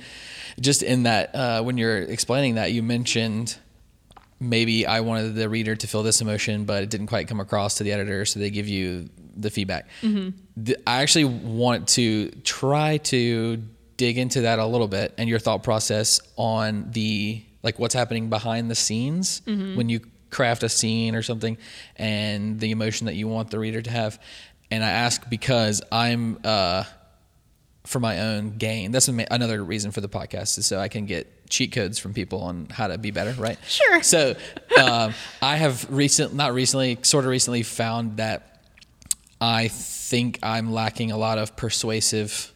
just in that uh, when you're explaining that you mentioned maybe I wanted the reader to feel this emotion, but it didn't quite come across to the editor, so they give you the feedback. Mm-hmm. The, I actually want to try to dig into that a little bit and your thought process on the like what's happening behind the scenes mm-hmm. when you craft a scene or something and the emotion that you want the reader to have and I ask because I'm uh, for my own gain. That's another reason for the podcast is so I can get cheat codes from people on how to be better, right? Sure. So um, I have recent, not recently, sort of recently found that I think I'm lacking a lot of persuasive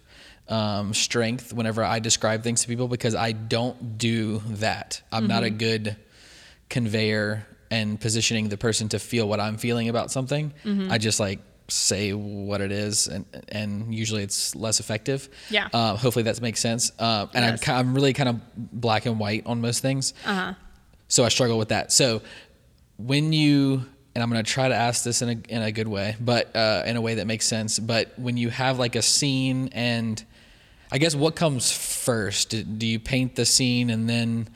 um, strength whenever I describe things to people because I don't do that. I'm mm-hmm. not a mm-hmm. good conveyor and positioning the person to feel what I'm feeling about something. Mm-hmm. I just like say what it is, and and usually it's less effective. Yeah. Uh, hopefully that makes sense. Uh, and yes. I'm I'm really kind of black and white on most things. Uh huh. So I struggle with that. So when you and I'm going to try to ask this in a in a good way, but uh, in a way that makes sense. But when you have like a scene, and I guess what comes first? Do you paint the scene and then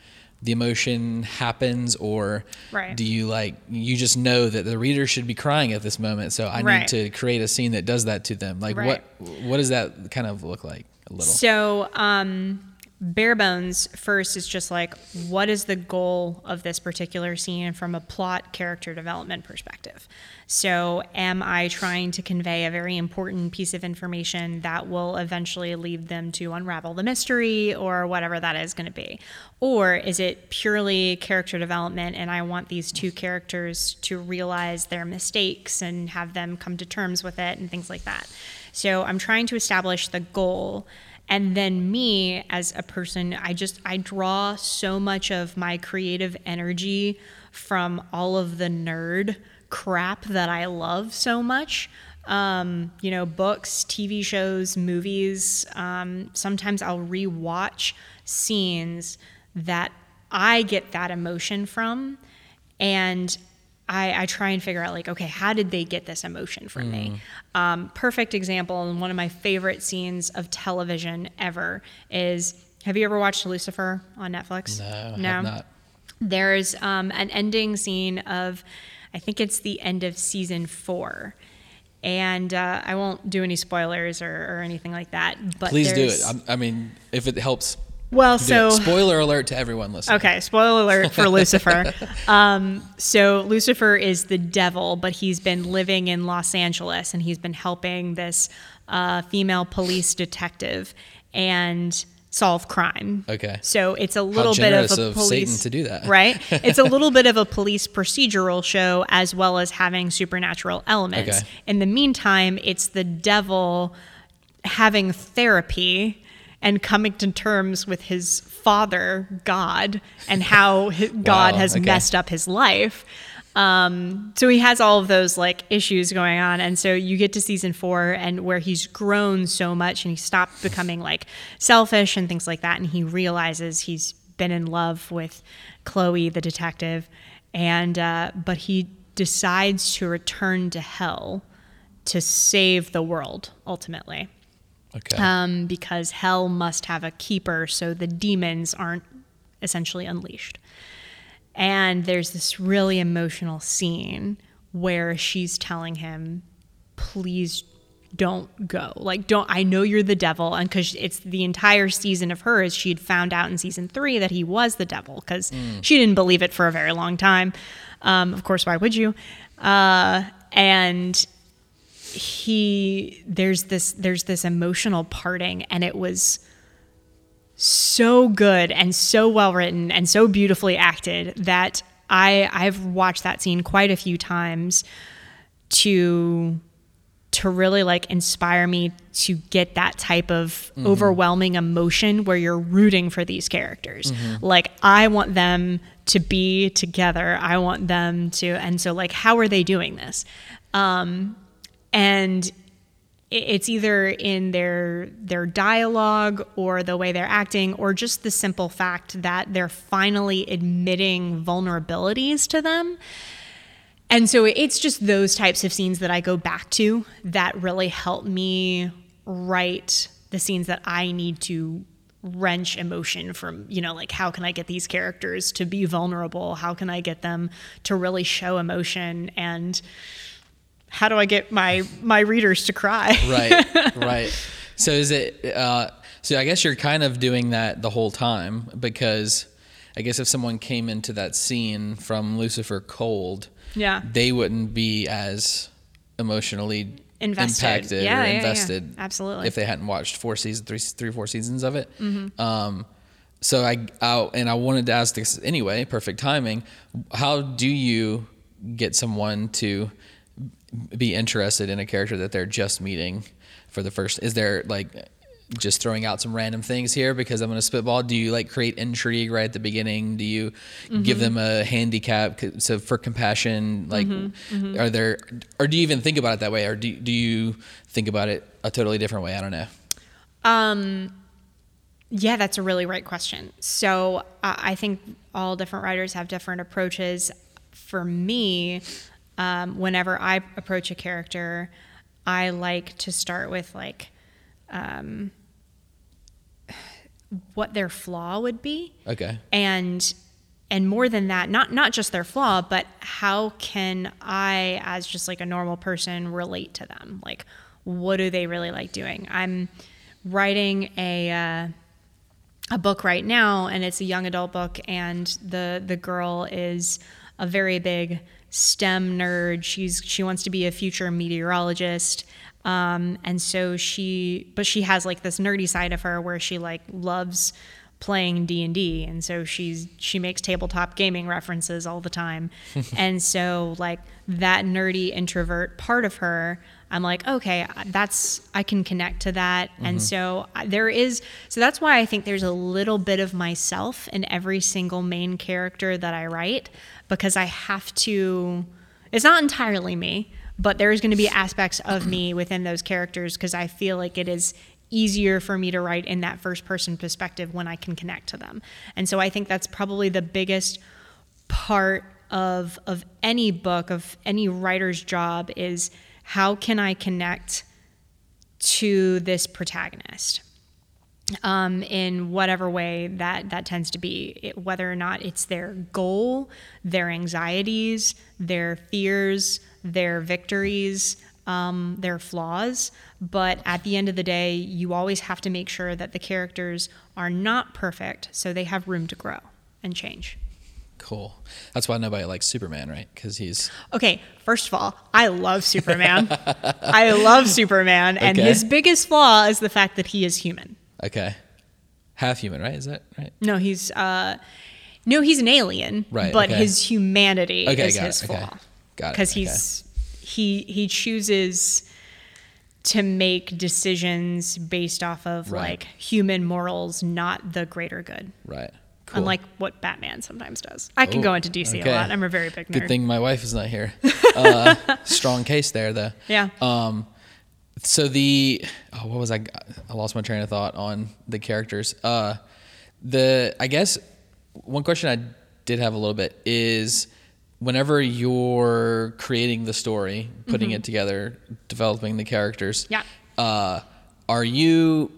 the emotion happens or right. do you like you just know that the reader should be crying at this moment so i right. need to create a scene that does that to them like right. what what does that kind of look like a little so um bare bones first is just like what is the goal of this particular scene from a plot character development perspective? So am i trying to convey a very important piece of information that will eventually lead them to unravel the mystery or whatever that is going to be? Or is it purely character development and i want these two characters to realize their mistakes and have them come to terms with it and things like that? So i'm trying to establish the goal and then me as a person i just i draw so much of my creative energy from all of the nerd crap that I love so much. Um, you know, books, TV shows, movies. Um, sometimes I'll rewatch scenes that I get that emotion from, and I, I, try and figure out like, okay, how did they get this emotion from mm. me? Um, perfect example, and one of my favorite scenes of television ever is. Have you ever watched Lucifer on Netflix? No, no. not. There's um, an ending scene of, I think it's the end of season four, and uh, I won't do any spoilers or, or anything like that. But please do it. I, I mean, if it helps well, so spoiler alert to everyone listening. Okay, spoiler alert for Lucifer. Um, so Lucifer is the devil, but he's been living in Los Angeles and he's been helping this uh, female police detective and solve crime. Okay. So it's a little bit of a of police Satan to do that, right? It's a little bit of a police procedural show as well as having supernatural elements. Okay. In the meantime, it's the devil having therapy and coming to terms with his father, God, and how God wow, has okay. messed up his life. Um, so he has all of those like issues going on, and so you get to season four, and where he's grown so much, and he stopped becoming like selfish and things like that, and he realizes he's been in love with Chloe, the detective, and uh, but he decides to return to hell to save the world ultimately. Okay. Um, because hell must have a keeper so the demons aren't essentially unleashed. And there's this really emotional scene where she's telling him, please don't go. Like, don't, I know you're the devil. And because it's the entire season of hers, she'd found out in season three that he was the devil because mm. she didn't believe it for a very long time. Um, of course, why would you? Uh, and he there's this there's this emotional parting and it was so good and so well written and so beautifully acted that I I've watched that scene quite a few times to to really like inspire me to get that type of mm-hmm. overwhelming emotion where you're rooting for these characters. Mm-hmm. Like I want them to be together. I want them to and so like how are they doing this? Um and it's either in their their dialogue or the way they're acting or just the simple fact that they're finally admitting vulnerabilities to them and so it's just those types of scenes that I go back to that really help me write the scenes that I need to wrench emotion from, you know, like how can I get these characters to be vulnerable? How can I get them to really show emotion and how do I get my my readers to cry? right, right. So is it? Uh, so I guess you're kind of doing that the whole time because I guess if someone came into that scene from Lucifer cold, yeah, they wouldn't be as emotionally invested. impacted yeah, or yeah, invested. Yeah, absolutely. If they hadn't watched four seasons, three, three, four seasons of it. Mm-hmm. Um, so I, I, and I wanted to ask this anyway. Perfect timing. How do you get someone to be interested in a character that they're just meeting for the first is there like just throwing out some random things here because I'm going to spitball. Do you like create intrigue right at the beginning? Do you mm-hmm. give them a handicap so for compassion? Like, mm-hmm. Mm-hmm. are there, or do you even think about it that way, or do do you think about it a totally different way? I don't know. Um, yeah, that's a really right question. So uh, I think all different writers have different approaches. For me, um, whenever I approach a character, I like to start with like um, what their flaw would be. Okay. And and more than that, not not just their flaw, but how can I, as just like a normal person, relate to them? Like, what do they really like doing? I'm writing a. Uh, a book right now and it's a young adult book and the the girl is a very big STEM nerd. She's she wants to be a future meteorologist. Um, and so she but she has like this nerdy side of her where she like loves playing D&D and so she's she makes tabletop gaming references all the time. and so like that nerdy introvert part of her I'm like, okay, that's I can connect to that. Mm-hmm. And so there is so that's why I think there's a little bit of myself in every single main character that I write because I have to It's not entirely me, but there's going to be aspects of me within those characters because I feel like it is easier for me to write in that first person perspective when I can connect to them. And so I think that's probably the biggest part of of any book of any writer's job is how can I connect to this protagonist um, in whatever way that that tends to be, it, whether or not it's their goal, their anxieties, their fears, their victories, um, their flaws. But at the end of the day, you always have to make sure that the characters are not perfect, so they have room to grow and change. Cool. That's why nobody likes Superman, right? Because he's Okay, first of all, I love Superman. I love Superman, and Okay. his biggest flaw is the fact that he is human. okay, half human, right? Is that right? No, he's uh, no, he's an alien. Right, But okay. his humanity Okay, is it, his okay. flaw. Got it, Because he's he he chooses to make decisions based off of Right. like human morals, not the greater good. Right. Cool. Unlike what Batman sometimes does. I can Oh, go into DC okay. a lot. I'm a very big nerd. Good thing my wife is not here. Uh, strong case there, though. Yeah. Um, so the oh, what was I? I lost my train of thought on the characters. Uh, the I guess one question I did have a little bit is whenever you're creating the story, putting it together, developing the characters. Mm-hmm. Yeah. Uh, are you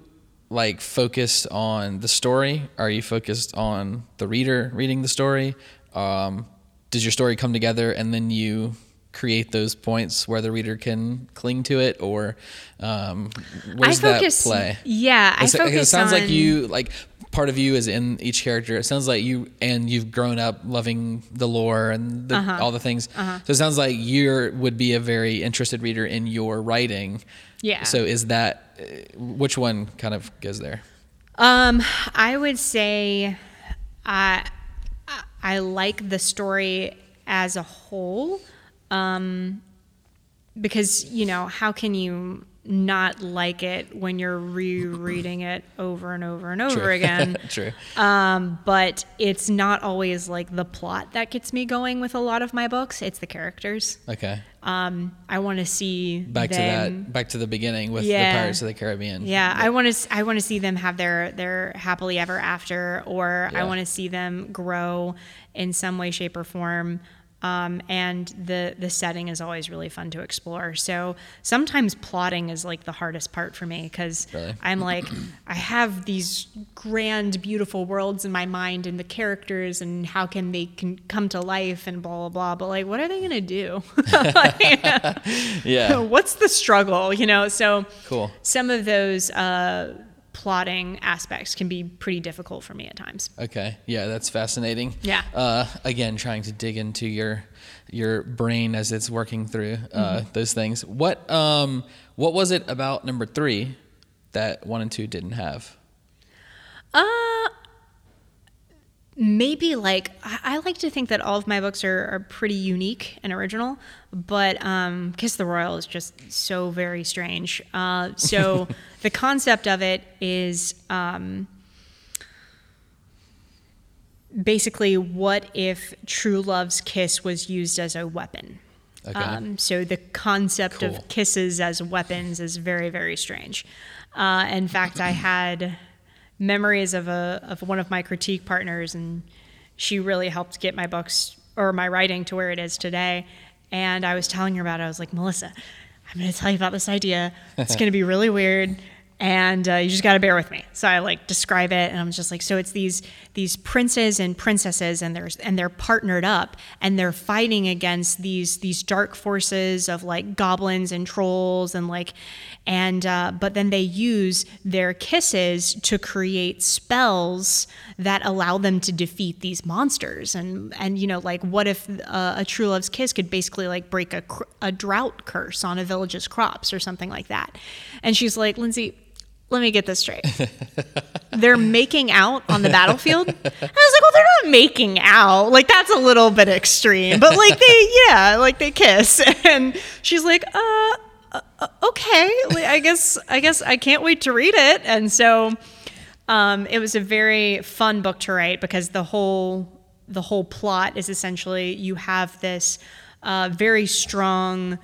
like focused on the story? Are you focused on the reader reading the story? Um, does your story come together and then you create those points where the reader can cling to it, or um, where's I focus, that play? Yeah, I focus it sounds on, like you like part of you is in each character. It sounds like you and you've grown up loving the lore and the, Uh-huh. all the things. So it sounds like you would be a very interested reader in your writing. Yeah. So is that uh, which one kind of goes there? Um, I would say I I- I like the story as a whole. Um, because you know how can you not like it when you're rereading it over and over and over True. again? True. Um, but it's not always like the plot that gets me going with a lot of my books. It's the characters. Okay. Um, I want to see Back to that. Back to the beginning with Yeah. the Pirates of the Caribbean. Yeah, I want to. I want to see them have their their happily ever after, or Yeah. I want to see them grow in some way, shape, or form. Um, and the the setting is always really fun to explore. So sometimes plotting is like the hardest part for me because Really? I'm like I have these grand, beautiful worlds in my mind and the characters and how can they can come to life and blah blah blah. But like, what are they gonna do? Yeah. what's the struggle? You know, so Cool. some of those uh, plotting aspects can be pretty difficult for me at times. Okay. Yeah, that's fascinating. Yeah. Uh, again, trying to dig into your your brain as it's working through uh, Mm-hmm. those things. What um what was it about number three that one and two didn't have? Uh, maybe like I, I like to think that all of my books are, are pretty unique and original, but um, Kiss the Royal is just so very strange. Uh, so the concept of it is. Um, basically what if true love's kiss was used as a weapon Okay. um, so the concept Cool. of kisses as weapons is very very strange uh, in fact i had memories of a of one of my critique partners and she really helped get my books or my writing to where it is today. And i was telling her about it. I was like melissa i'm going to tell you about this idea. It's going to be really weird and uh, you just got to bear with me. So I like describe it, and I'm just like, so it's these these princes and princesses, and there's and they're partnered up, and they're fighting against these these dark forces of like goblins and trolls, and like, and uh, but then they use their kisses to create spells that allow them to defeat these monsters, and and you know like what if uh, a true love's kiss could basically like break a a drought curse on a village's crops or something like that, and she's like, Lindsey let me get this straight. they're making out on the battlefield. And I was like, well, they're not making out. Like that's a little bit extreme, but like they, yeah, like they kiss. And she's like, uh, uh, okay, I guess, I guess I can't wait to read it. And so, um, it was a very fun book to write because the whole, the whole plot is essentially you have this. uh, very strong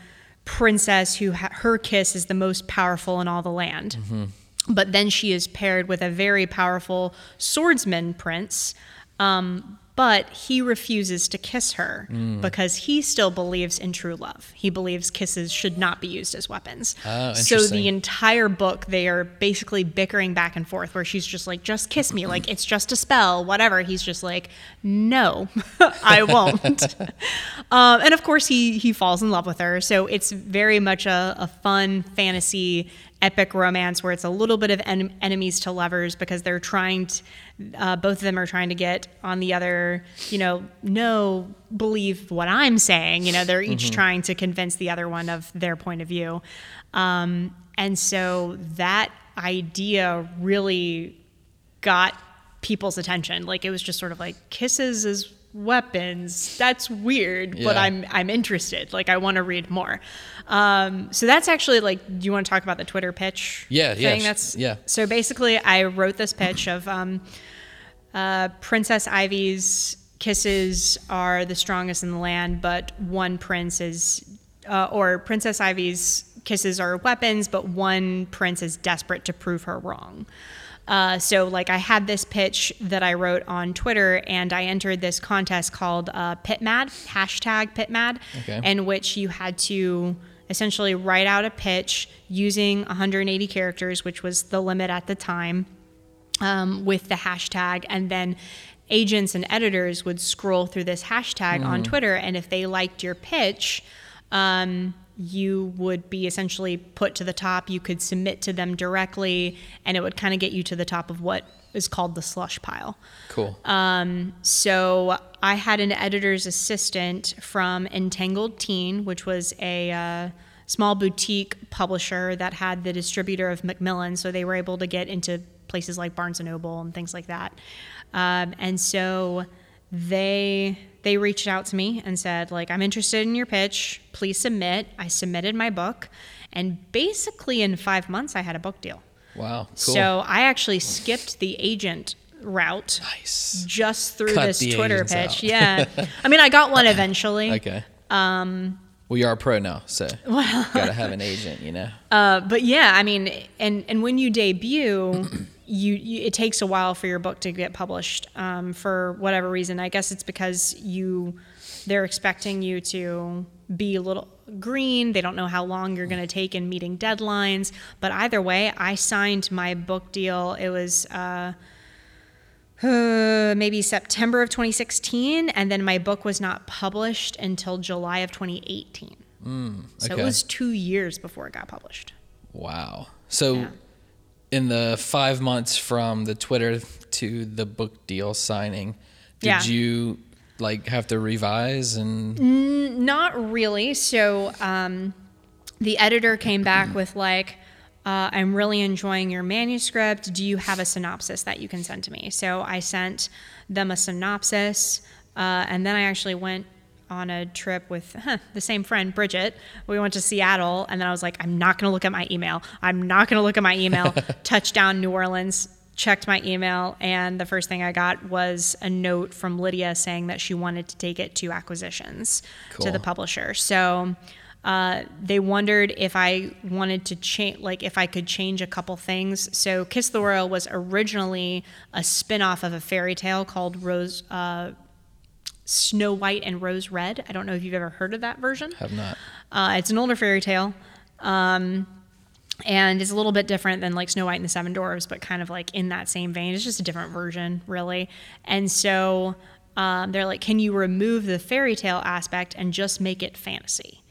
princess who ha- her kiss is the most powerful in all the land. But then she is paired with a very powerful swordsman prince. Um, but he refuses to kiss her because he still believes in true love. He believes kisses should not be used as weapons. Oh, so the entire book, they are basically bickering back and forth, where she's just like, "Just kiss me, like it's just a spell, whatever." He's just like, "No, I won't." um, and of course, he he falls in love with her. So it's very much a, a fun fantasy epic romance where it's a little bit of en- enemies to lovers because they're trying to, uh, both of them are trying to get on the other, you know, no, believe what I'm saying. You know, they're each trying to convince the other one of their point of view. Um, and so that idea really got people's attention. Like it was just sort of like kisses as weapons. That's weird, but I'm I'm interested. Like I want to read more. Um, so that's actually like. Do you want to talk about the Twitter pitch? Yeah, yeah, thing? sh- That's yeah. So basically, I wrote this pitch of um, uh, Princess Ivy's kisses are the strongest in the land, but one prince is, uh, or Princess Ivy's kisses are weapons, but one prince is desperate to prove her wrong. Uh, so, like, I had this pitch that I wrote on Twitter, and I entered this contest called uh, PitMad, hashtag PitMad, Okay. in which you had to essentially write out a pitch using 180 characters, which was the limit at the time um, with the hashtag, and then agents and editors would scroll through this hashtag on Twitter, and if they liked your pitch, um, you would be essentially put to the top. You could submit to them directly, and it would kind of get you to the top of what is called the slush pile. Cool. So I had an editor's assistant from Entangled Teen, which was a uh, small boutique publisher that had the distributor of Macmillan, so they were able to get into places like Barnes and Noble and things like that. Um, and so they they reached out to me and said like I'm interested in your pitch. Please submit. I submitted my book, and basically in five months I had a book deal. wow. Cool. So I actually skipped the agent route nice. just through Cut this Twitter pitch. out. Yeah. I mean, I got one eventually. Okay. Um. Well, you are a pro now, so well, gotta have an agent. You know. Uh, but yeah, I mean, and and when you debut, you, you it takes a while for your book to get published um, for whatever reason. I guess it's because you they're expecting you to be a little green. They don't know how long you're going to take in meeting deadlines. But either way, I signed my book deal. It was. Uh, uh, maybe September of 2016, and then my book was not published until July of 2018. So okay. it was two years before it got published. Wow. So, Yeah. In the five months from the Twitter to the book deal signing, did Yeah. you like have to revise and Not really. So um, the editor came back with like, uh, "I'm really enjoying your manuscript. Do you have a synopsis that you can send to me?" So I sent them a synopsis, uh, and then I actually went on a trip with huh, the same friend, Bridget. We went to Seattle, and then I was like, "I'm not going to look at my email. I'm not going to look at my email." Touchdown, New Orleans. Checked my email, and the first thing I got was a note from Lydia saying that she wanted to take it to acquisitions to the publisher. So uh, they wondered if I wanted to change, like if I could change a couple things. So Kiss the Royal was originally a spin-off of a fairy tale called Rose, uh, Snow White and Rose Red. I don't know if you've ever heard of that version. have not? Uh, it's an older fairy tale. Um, and it's a little bit different than like Snow White and the Seven Dwarfs, but kind of like in that same vein. It's just a different version, really. And so um, they're like, can you remove the fairy tale aspect and just make it fantasy?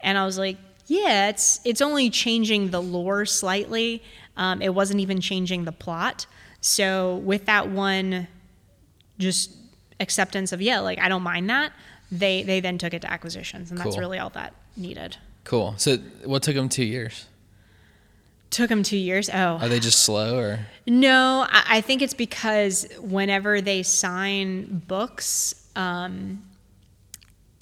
And I was like, yeah, it's it's only changing the lore slightly. Um, it wasn't even changing the plot. So with that one, just acceptance of yeah, like I don't mind that. They they then took it to acquisitions, and that's really all that needed. Cool. So, what took them two years? Took them two years. Oh Are they just slow or? no, I, I think it's because whenever they sign books, um,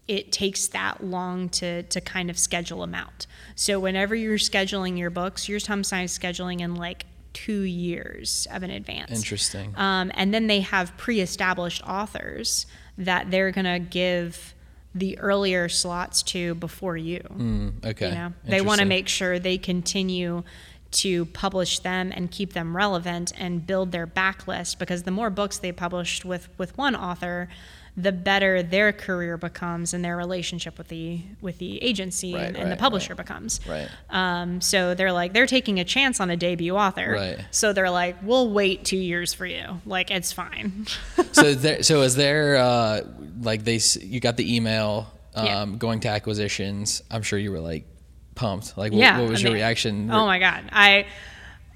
it takes that long to to kind of schedule them out. So whenever you're scheduling your books, you're sometimes scheduling in like two years of an advance. Interesting. Um, and then they have pre-established authors that they're gonna give the earlier slots to before you. Mm, okay. You know, they want to make sure they continue to publish them and keep them relevant and build their backlist because the more books they published with with one author, the better their career becomes and their relationship with the with the agency Right, and, and the right, publisher right. becomes. Right. Um, so they're like they're taking a chance on a debut author. Right. So they're like, we'll wait two years for you. Like it's fine. so there, so is there uh, like they you got the email um, Yeah. going to acquisitions? I'm sure you were like pumped. Like what, yeah. what was I your reaction? Oh my god. I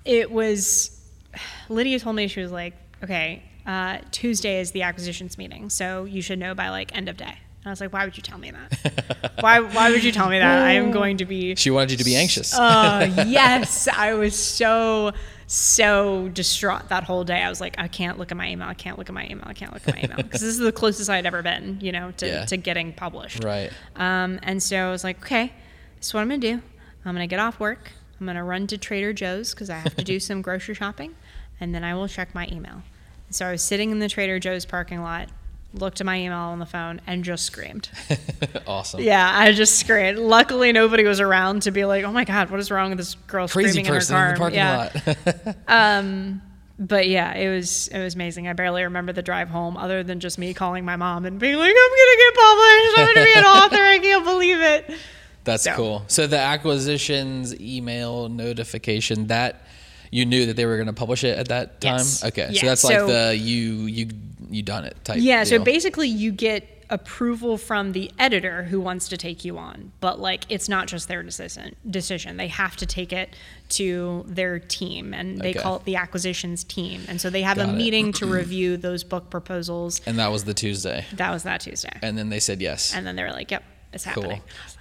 it was Lydia told me she was like, okay, uh, Tuesday is the acquisitions meeting, so you should know by like end of day. And I was like, why would you tell me that? why why would you tell me that? I am going to be She wanted you to be anxious. uh, yes, I was so so distraught that whole day. I was like, I can't look at my email. I can't look at my email. I can't look at my email because this is the closest I'd ever been, you know, to, Yeah. to getting published. right. Um, and so I was like, okay, this is what I'm gonna do. I'm gonna get off work. I'm gonna run to Trader Joe's because I have to do some grocery shopping, and then I will check my email. So I was sitting in the Trader Joe's parking lot, looked at my email on the phone, and just screamed. awesome. Yeah, I just screamed. Luckily, nobody was around to be like, "Oh my God, what is wrong with this girl Crazy screaming person in her in car?" the parking yeah. lot. Um, but yeah, it was it was amazing. I barely remember the drive home, other than just me calling my mom and being like, "I'm gonna get published. I'm gonna be an author. I can't believe it." That's So- cool. So the acquisitions email notification that you knew that they were going to publish it at that time. Yes. Okay, Yeah, so that's so- like the you you you done it type. Yeah, so basically you get approval from the editor who wants to take you on, but like it's not just their decision. Decision. They have to take it to their team and they Okay. call it the acquisitions team. And so they have Got a it. meeting to review those book proposals. and that was the Tuesday, That was that Tuesday. and then they said yes. And then they were like, "Yep, it's happening." I was like,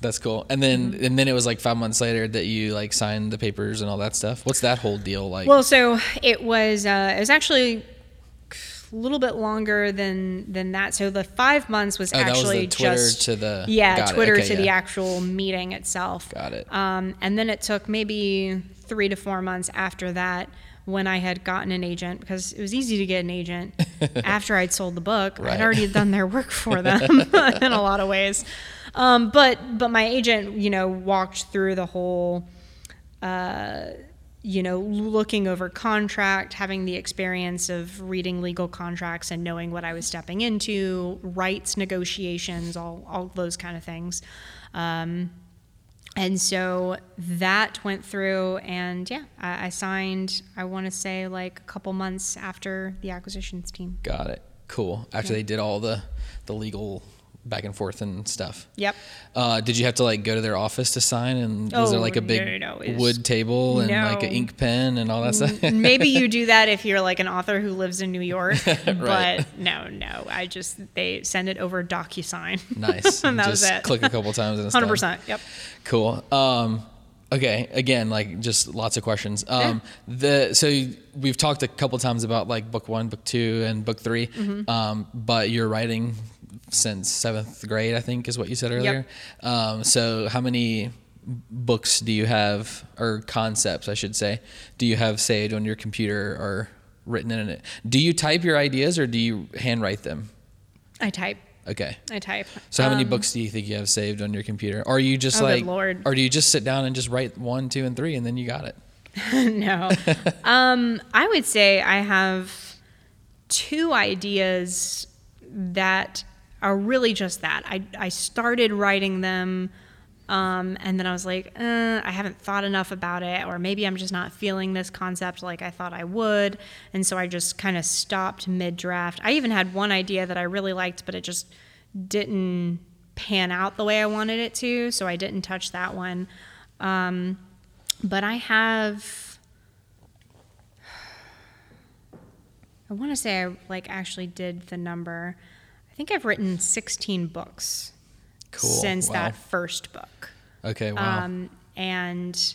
That's cool. And then Mm-hmm. and then it was like five months later that you like signed the papers and all that stuff. What's that whole deal like? Well, so it was uh, it was actually a little bit longer than than that. So the five months was Oh, that was actually Twitter just to the- yeah. Twitter Okay, to the actual meeting itself. Got it. Um, and then it took maybe three to four months after that when I had gotten an agent because it was easy to get an agent after I'd sold the book. Right. I'd already done their work for them in a lot of ways. Um, but but my agent, you know, walked through the whole you know, looking over contract, having the experience of reading legal contracts and knowing what I was stepping into, rights negotiations, all, all those kind of things. Um, and so that went through, and yeah, I, I signed, I want to say like a couple months after the acquisitions team. Got it. Cool. After they did all the the legal back and forth and stuff. Yep. Uh, did you have to like go to their office to sign? And was there Oh, like a big no, no, wood table and like an ink pen and all that stuff? Maybe you do that if you're like an author who lives in New York, Right. but no, no. I just they send it over DocuSign. nice. And that just was it. click a couple times and it's Hundred done. percent. Yep. Cool. Um, okay. Again, like just lots of questions. Um, The so we've talked a couple times about like book one, book two, and book 3 Mm-hmm. Um, but you're writing since seventh grade, I think, is what you said earlier. Um, so how many books do you have, or concepts, I should say, do you have saved on your computer or written in it? Do you type your ideas or do you handwrite them? I type. Okay. I type. So how many Um, books do you think you have saved on your computer? Or are you just Oh, like, Lord. or do you just sit down and just write one, two, and three, and then you got it? no. um, I would say I have two ideas that are really just that. I, I started writing them, um, and then I was like, uh, I haven't thought enough about it, or maybe I'm just not feeling this concept like I thought I would. And so I just kind of stopped mid draft. I even had one idea that I really liked, but it just didn't pan out the way I wanted it to, so I didn't touch that one. Um, but I have I want to say I like actually did the number. I think I've written 16 books Cool. since Wow. that first book. Okay. Wow. Um, and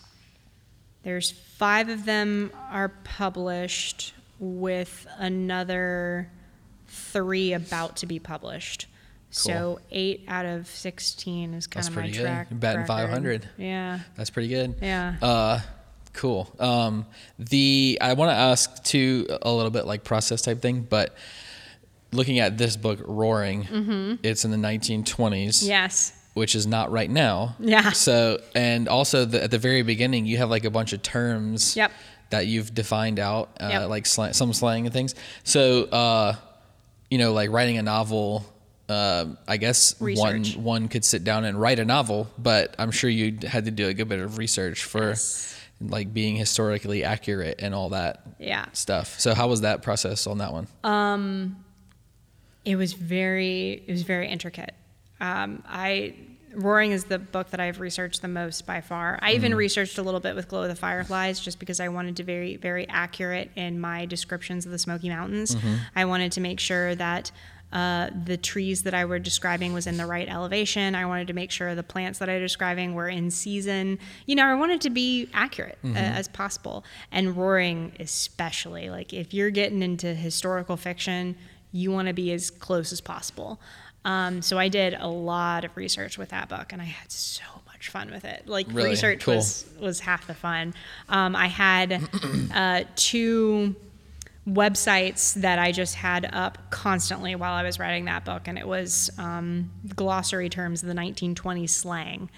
there's five of them are published with another three about to be published. So eight out of 16 is kind That's of my pretty good. track. You're batting record. 500. Yeah. That's pretty good. Yeah. Uh, cool. Um, the I want to ask too a little bit like process type thing, but looking at this book, Roaring, it's in the 1920s, Yes. which is not right now. Yeah. So, and also the, at the very beginning, you have like a bunch of terms Yep. that you've defined out, uh, Yep. like slang, some slang and things. So, uh, you know, like writing a novel. Uh, I guess Research. one one could sit down and write a novel, but I'm sure you had to do a good bit of research for Yes. like being historically accurate and all that Yeah. stuff. So how was that process on that one? It was very it was very intricate. Um, I Roaring is the book that I've researched the most by far. I even researched a little bit with Glow of the Fireflies just because I wanted to be very very accurate in my descriptions of the Smoky Mountains. I wanted to make sure that uh, the trees that I were describing was in the right elevation. I wanted to make sure the plants that I was describing were in season. You know, I wanted to be accurate uh, as possible. And Roaring, especially, like if you're getting into historical fiction, you want to be as close as possible. Um, so I did a lot of research with that book, and I had so much fun with it. Like Really? research Cool. was was half the fun. Um, I had uh, two websites that I just had up constantly while I was writing that book, and it was um, glossary terms of the 1920s slang.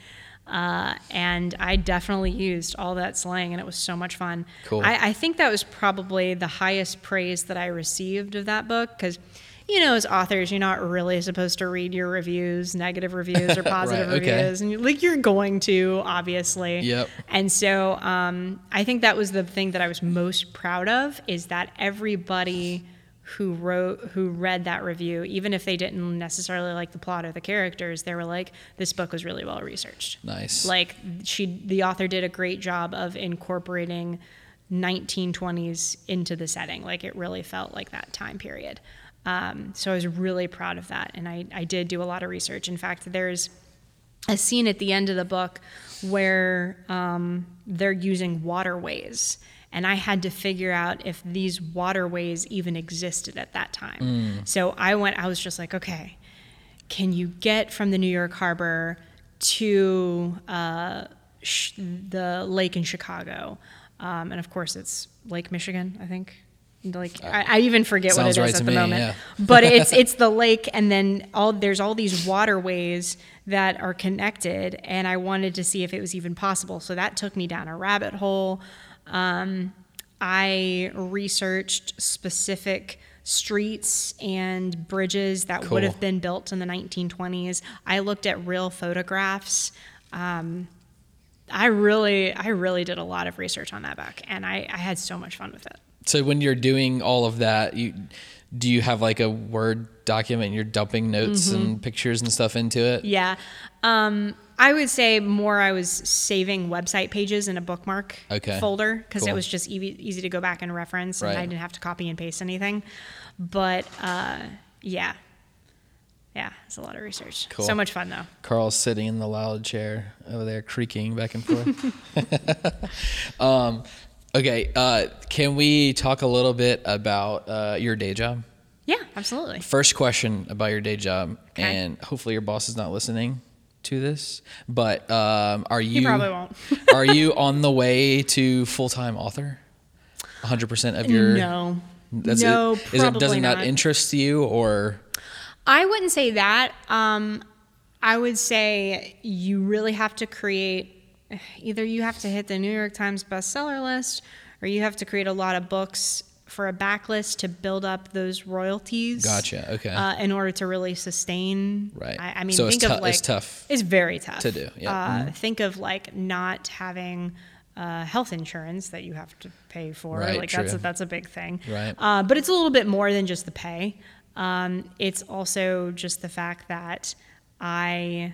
Uh, and I definitely used all that slang, and it was so much fun. Cool. I, I think that was probably the highest praise that I received of that book because, you know, as authors, you're not really supposed to read your reviews, negative reviews or positive Right, okay. reviews, and you- like you're going to, obviously. Yep. And so um, I think that was the thing that I was most proud of is that everybody who wrote who read that review, even if they didn't necessarily like the plot or the characters, they were like, "This book was really well researched." Nice. Like she, the author did a great job of incorporating 1920s into the setting. Like it really felt like that time period. Um, so I was really proud of that, and I, I did do a lot of research. In fact, there's a scene at the end of the book where um, they're using waterways. And I had to figure out if these waterways even existed at that time. So I went, I was just like, okay, can you get from the New York Harbor to uh, sh- the lake in Chicago? Um, and of course, it's Lake Michigan, I think. Like I, I even forget what it is right at the me, moment yeah. but it's it's the lake and then all there's all these waterways that are connected and i wanted to see if it was even possible so that took me down a rabbit hole um, i researched specific streets and bridges that Cool. would have been built in the 1920s i looked at real photographs um, i really i really did a lot of research on that book and i, I had so much fun with it So when you're doing all of that, you do you have like a Word document? You're dumping notes Mm-hmm. and pictures and stuff into it. Yeah. Um, I would say more I was saving website pages in a bookmark Okay. folder because Cool. it was just easy, easy to go back and reference and Right. I didn't have to copy and paste anything. But uh, yeah. Yeah, it's a lot of research. Cool. So much fun though. Carl's sitting in the loud chair over there, creaking back and forth. um, okay, uh, can we talk a little bit about uh, your day job? Yeah, absolutely. First question about your day job, Okay. and hopefully your boss is not listening to this. But um, are you? He probably won't. are you on the way to full time author? 100 percent of your no. That's no, it. Is it does it not, not. interest you or I wouldn't say that. Um, I would say you really have to create either you have to hit the New York Times bestseller list or you have to create a lot of books for a backlist to build up those royalties. Gotcha, okay. Uh, in order to really sustain. Right. I, I mean, So it's think of like it's tough It's very tough to do, yeah. Mm-hmm. Uh, Think of like not having. Uh, health insurance that you have to pay for, Right, like that's a, that's a big thing. Right. Uh, but it's a little bit more than just the pay. Um, it's also just the fact that I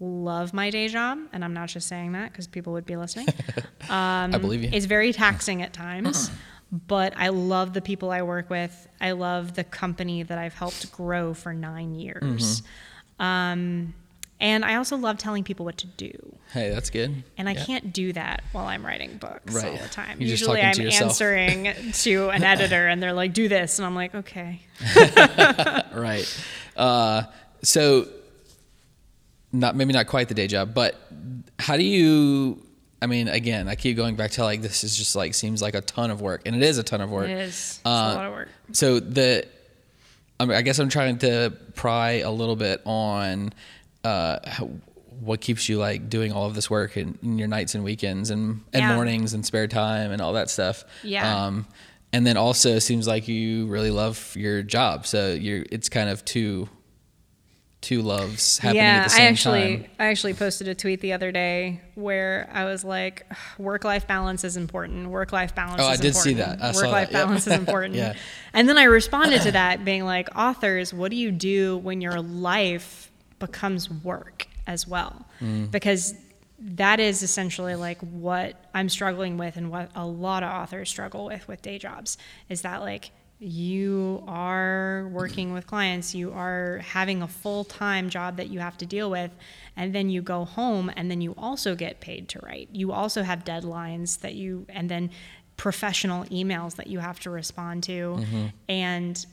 love my day job, and I'm not just saying that because people would be listening. I believe you. It's very taxing at times, but I love the people I work with. I love the company that I've helped grow for nine years. Mm-hmm. Um, and I also love telling people what to do. Hey, that's good. And I Yeah. can't do that while I'm writing books Right. all the time. You're Usually I'm to answering to an editor and they're like, do this. And I'm like, okay. right. Uh, so, not maybe not quite the day job, but how do you? I mean, again, I keep going back to like this is just like seems like a ton of work, and it is a ton of work. It is. It's Uh, a lot of work. So the I, mean, I guess I'm trying to pry a little bit on uh, how, what keeps you like doing all of this work in, in your nights and weekends and, and Yeah. mornings and spare time and all that stuff. Yeah. Um, and then also it seems like you really love your job, so you're it's kind of two two loves happening yeah, at the same I actually time. I actually posted a tweet the other day where I was like, work life balance is important. Work life balance. Oh, I did see important. that. I Work life that. Yep. balance is important. Yeah. And then I responded to that being like, authors, what do you do when your life becomes work as well? Mm. Because that is essentially like what I'm struggling with and what a lot of authors struggle with with day jobs is that like you are working with clients, you are having a full time job that you have to deal with, and then you go home and then you also get paid to write. You also have deadlines that you, and then professional emails that you have to respond to. Mm-hmm. And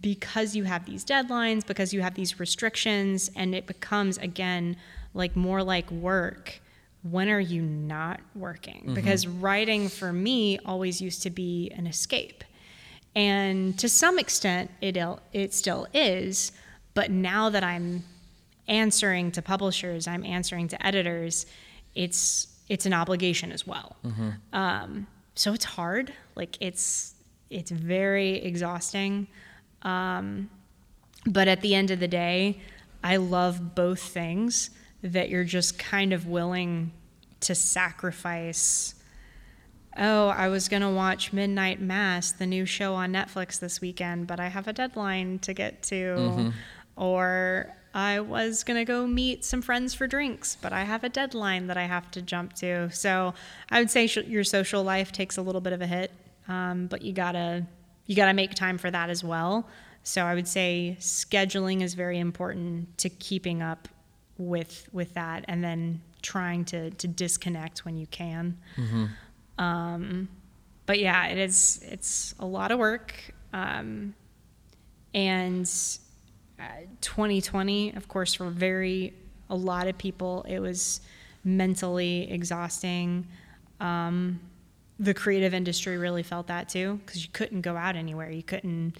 because you have these deadlines, because you have these restrictions, and it becomes again like more like work. When are you not working? Mm-hmm. Because writing for me always used to be an escape. And to some extent, it, it still is. But now that I'm answering to publishers, I'm answering to editors, it's, it's an obligation as well. Um, so it's hard. Like it's, it's very exhausting. Um, but at the end of the day, I love both things that you're just kind of willing to sacrifice. Oh, I was going to watch Midnight Mass, the new show on Netflix this weekend, but I have a deadline to get to. Or I was going to go meet some friends for drinks, but I have a deadline that I have to jump to. So I would say sh- your social life takes a little bit of a hit, um, but you got to you got to make time for that as well. So I would say scheduling is very important to keeping up with with that, and then trying to to disconnect when you can. Um, but yeah, it is it's a lot of work, um, and uh, 2020, of course, for very a lot of people, it was mentally exhausting. Um, the creative industry really felt that too because you couldn't go out anywhere. You couldn't.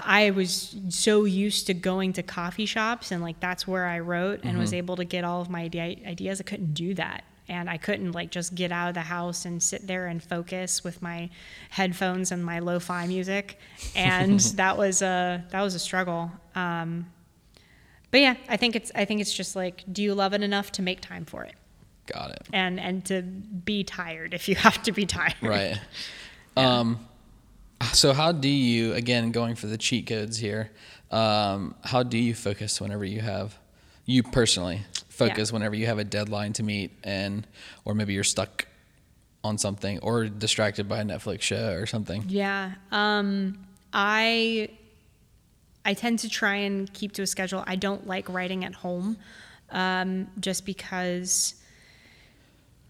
I was so used to going to coffee shops and like that's where I wrote and was able to get all of my idea- ideas. I couldn't do that. And I couldn't like just get out of the house and sit there and focus with my headphones and my lo-fi music. And that was a that was a struggle. Um, but yeah, I think it's I think it's just like, do you love it enough to make time for it? Got it. and and to be tired if you have to be tired. Right. Um, so how do you, again, going for the cheat codes here, um, how do you focus whenever you have, you personally focus Yeah. whenever you have a deadline to meet and, or maybe you're stuck on something or distracted by a Netflix show or something? Yeah. Um, I I tend to try and keep to a schedule. I don't like writing at home, um, just because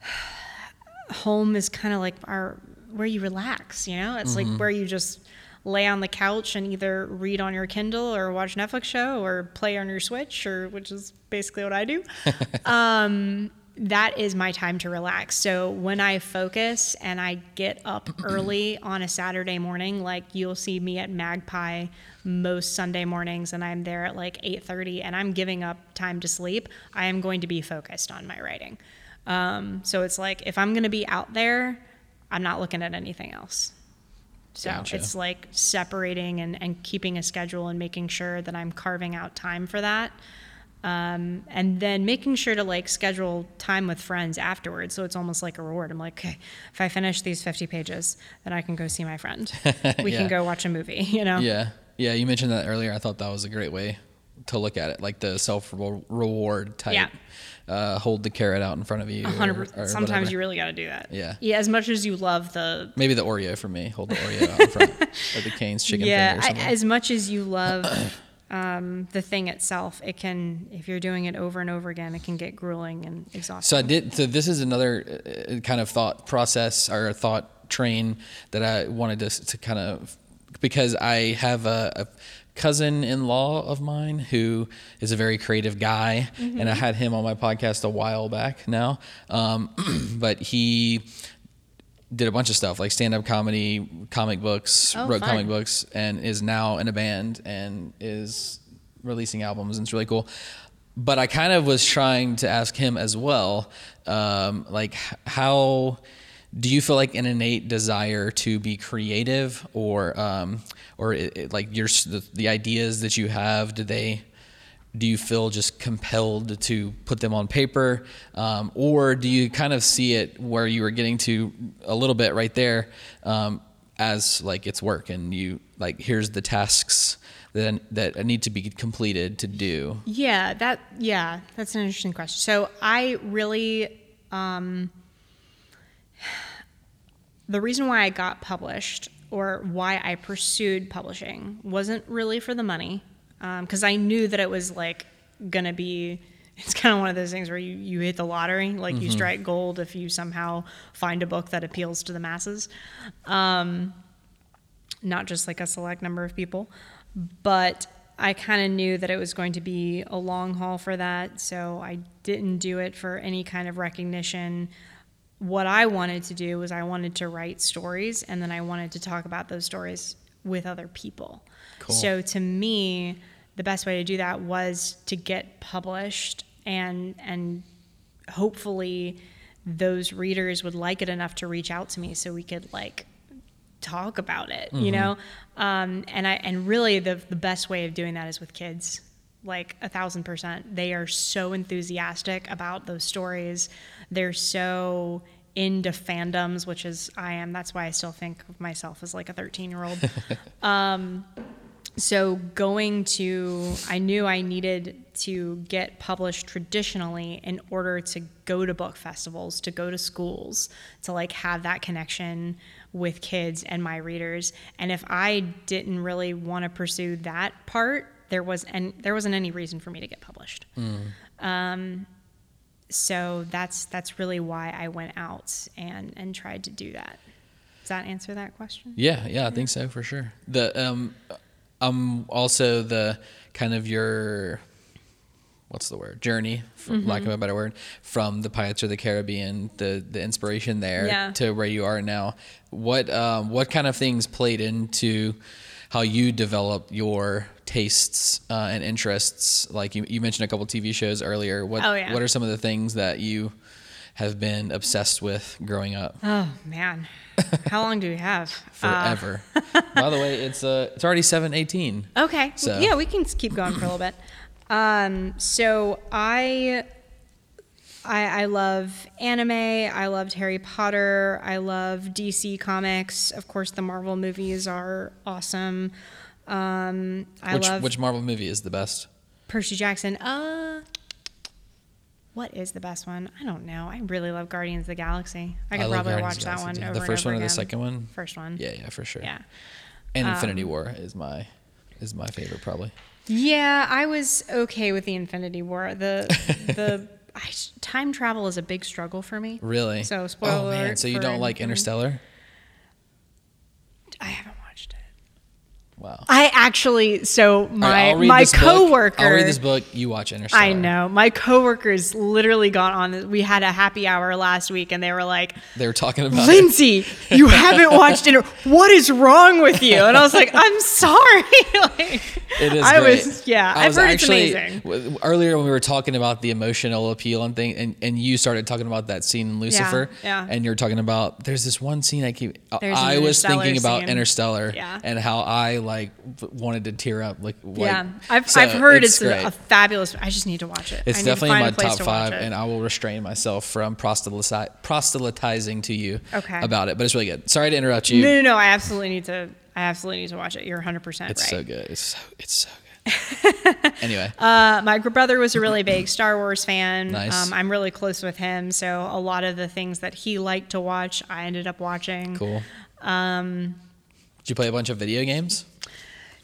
home is kind of like our where you relax. You know, it's like where you just lay on the couch and either read on your Kindle or watch Netflix show or play on your Switch, or which is basically what I do. um, that is my time to relax. So when I focus and I get up early on a Saturday morning, like you'll see me at Magpie most Sunday mornings and I'm there at like 8:30 and I'm giving up time to sleep, I am going to be focused on my writing. Um, so it's like if I'm going to be out there, I'm not looking at anything else. So Gotcha. it's like separating and, and keeping a schedule and making sure that I'm carving out time for that. Um, and then making sure to like schedule time with friends afterwards. So it's almost like a reward. I'm like, okay, if I finish these 50 pages, then I can go see my friend. We Yeah. can go watch a movie, you know? Yeah. Yeah. You mentioned that earlier. I thought that was a great way to look at it, like the self reward type. Yeah. Uh, hold the carrot out in front of you. A or- or. Sometimes whatever. you really got to do that. Yeah. Yeah. As much as you love the Maybe the Oreo for me. Hold the Oreo out in front or the Cane's chicken yeah, I, as much as you love um, the thing itself, it can if you're doing it over and over again, it can get grueling and exhausting. So I did. So this is another uh, kind of thought process or thought train that I wanted to to kind of because I have a, a cousin-in-law of mine who is a very creative guy, and I had him on my podcast a while back now. Um, but he did a bunch of stuff like stand up comedy, comic books, Oh, wrote fun. comic books, and is now in a band and is releasing albums and it's really cool. But I kind of was trying to ask him as well, um, like how do you feel like an innate desire to be creative or um, or it, it- like your the, the ideas that you have do they do you feel just compelled to put them on paper um, or do you kind of see it where you were getting to a little bit right there um, as like it's work and you like here's the tasks that that need to be completed to do Yeah, that yeah, that's an interesting question. So I really um the reason why I got published or why I pursued publishing wasn't really for the money because I knew that it was like gonna be. It's kind of one of those things where you, you hit the lottery, like you strike gold if you somehow find a book that appeals to the masses, um, not just like a select number of people. But I kind of knew that it was going to be a long haul for that, so I didn't do it for any kind of recognition what I wanted to do was I wanted to write stories and then I wanted to talk about those stories with other people. Cool. So to me, the best way to do that was to get published and and hopefully those readers would like it enough to reach out to me so we could like talk about it, you know? Um, and I and really the the best way of doing that is with kids. Like a thousand percent. They are so enthusiastic about those stories. They're so into fandoms, which is I am. That's why I still think of myself as like a 13 year old. Um, so going to i knew i needed to get published traditionally in order to go to book festivals to go to schools to like have that connection with kids and my readers and if i didn't really want to pursue that part there was and there wasn't any reason for me to get published um, so that's that's really why i went out and and tried to do that does that answer that question Yeah, yeah, I think so for sure. The um, um, also the kind of your what's the word journey, for lack Mm-hmm. of a better word, from the Pirates of the Caribbean, the the inspiration there Yeah. to where you are now. What um, what kind of things played into how you developed your tastes uh, and interests? Like you, you mentioned a couple TV shows earlier. What Oh, yeah. what are some of the things that you have been obsessed with growing up Oh man, how long do we have? Uh, forever? By the way, it's uh it's already seven eighteen. okay, So- yeah, we can keep going for a little bit. Um, so I, I, I love anime. I loved Harry Potter. I love DC comics. Of course, the Marvel movies are awesome. Um, I Which love which Marvel movie is the best? Percy Jackson. Uh, what is the best one? I don't know. I really love Guardians of the Galaxy. I could love probably Guardians watch that one Galaxy too. over The first one or the second one? First one. Yeah, yeah, for sure. Yeah. Um, And Infinity War is my is my favorite probably. Yeah, I was okay with the Infinity War. The the I, time travel is a big struggle for me. Really? So, spoiler Oh man, so you don't like. Interstellar? I haven't. Wow. I actually so my I'll my this book. coworker. I'll read this book. You watch Interstellar. I know my coworkers literally got on. We had a happy hour last week, and they were like, They were talking about it. "Lindsey, you haven't watched it. What is wrong with you?" And I was like, "I'm sorry." like, It is I great. was yeah. I I've was heard actually, it's amazing. w- Earlier when we were talking about the emotional appeal and thing, and, and you started talking about that scene in Lucifer, yeah. and you're talking about there's this one scene I keep. There's I was thinking about scene. Interstellar, Yeah. and how I like v- wanted to tear up, like, like yeah, I've, so I've heard it's, great. a, a fabulous. I just need to watch it. It's definitely in my top to five, and I will restrain myself from proselyti- proselytizing to you Okay. about it. But it's really good. Sorry to interrupt you. no, no, no. I absolutely need to. I absolutely need to watch it. You're 100 percent right. It's so good. It's so it's so good. anyway, Uh, my brother was a really big Star Wars fan. Nice. Um, I'm really close with him, so a lot of the things that he liked to watch, I ended up watching. cool. Um, did you play a bunch of video games?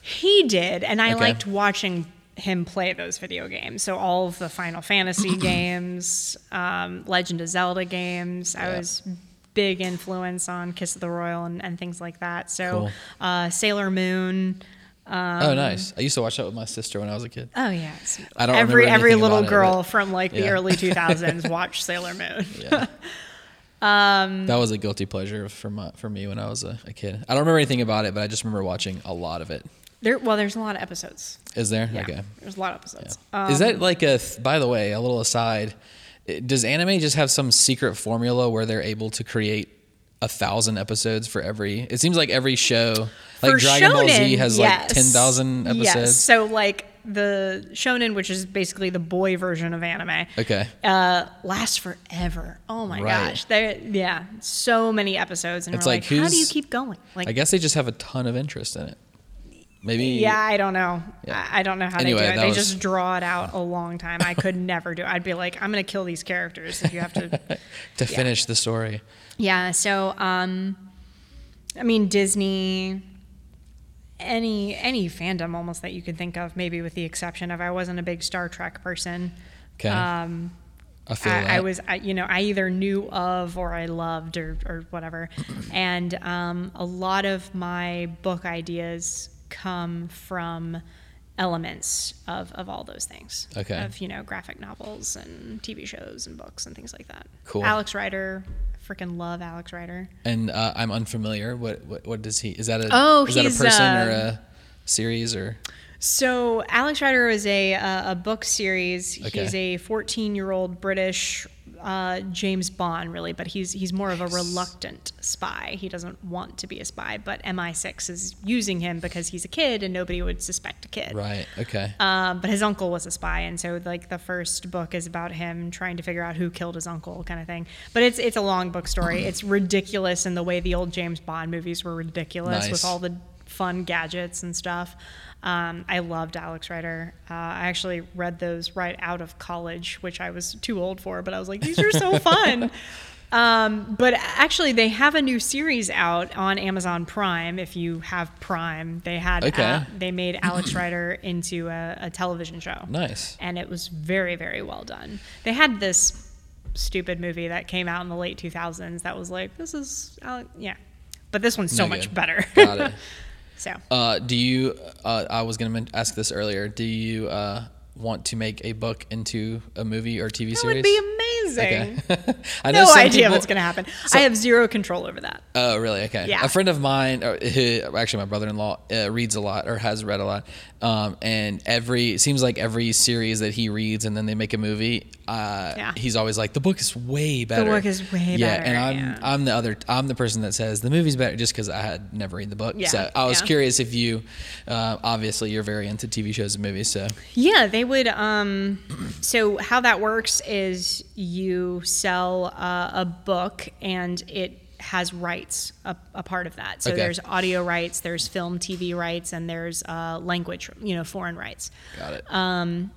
He did, and I Okay. liked watching him play those video games. So all of the Final Fantasy games, um, Legend of Zelda games. I was big influence on Kiss of the Royal and, and things like that. So Cool. uh, Sailor Moon. Um, oh, nice. I used to watch that with my sister when I was a kid. Oh yes, I don't every every little about it, girl from like the early 2000s watched Sailor Moon. Yeah. Um, that was a guilty pleasure for my, for me when I was a, a kid. I don't remember anything about it, but I just remember watching a lot of it. there, well, there's a lot of episodes. Is there? Yeah, Okay. there's a lot of episodes. Is that like a? By the way, a little aside. Does anime just have some secret formula where they're able to create a thousand episodes for every? It seems like every show, like Dragon Ball Z, shonen, has like yes. ten thousand Yes. episodes. So like the shonen, which is basically the boy version of anime, Okay. uh, lasts forever. Oh my Right. gosh, there, yeah, so many episodes, and It's like, like, how do you keep going? Like, I guess they just have a ton of interest in it. Maybe. yeah, I don't know. Yeah. I, don't know how Anyway, they do it. They was- just draw it out a long time. I could never do. it. I'd be like, I'm gonna kill these characters if you have to. To finish the story. Yeah. So, um, I mean, Disney, any any fandom almost that you could think of, maybe with the exception of I wasn't a big Star Trek person. Okay. Um, I. I, I was, I, you know, I either knew of or I loved or, or whatever. and um, a lot of my book ideas come from elements of, of all those things. Okay. Of, you know, graphic novels and TV shows and books and things like that. Cool. Alex Rider, freaking love Alex Rider. and uh, I'm unfamiliar. What, what what does he? Is that a? Oh, is that a person uh, or a series or? So Alex Rider is a uh, a book series. Okay. He's a 14 year old British uh, James Bond, really, but he's he's more of a reluctant spy. He doesn't want to be a spy, but MI6 is using him because he's a kid and nobody would suspect a kid. Right. Okay. Um, but his uncle was a spy, and so like the first book is about him trying to figure out who killed his uncle, kind of thing. But it's it's a long book story. it's ridiculous in the way the old James Bond movies were ridiculous Nice. with all the fun gadgets and stuff. Um, I loved Alex Rider. Uh, I actually read those right out of college, which I was too old for, but I was like, these are so fun. Um, but actually, they have a new series out on Amazon Prime. If you have Prime, they had Okay. uh, they made Alex Rider into a, a television show, nice. and it was very very well done. They had this stupid movie that came out in the late 2000s that was like, this is Ale- yeah, but this one's so No much better. Got it. so Uh, do you? Uh, I was gonna ask this earlier. Do you uh, want to make a book into a movie or TV series? that series? would be amazing. Okay. I know No some idea people- what's going to happen. I have zero control over that. Oh, really? Okay. Yeah. A friend of mine, or who, actually my brother-in-law, uh, reads a lot or has read a lot. Um, and every it seems like every series that he reads and then they make a movie, uh, Yeah. he's always like, the book is way better. The book is way yeah, better, And I'm yeah. I'm the other I'm the person that says the movie's better just because I had never read the book. Yeah, So I was yeah. curious if you, uh, obviously you're very into TV shows and movies. So Yeah, they would. Um, so how that works is you sell uh, a book and it has rights a, a part of that. So Okay. there's audio rights, there's film, TV rights, and there's uh, language, you know, foreign rights. got it. Um,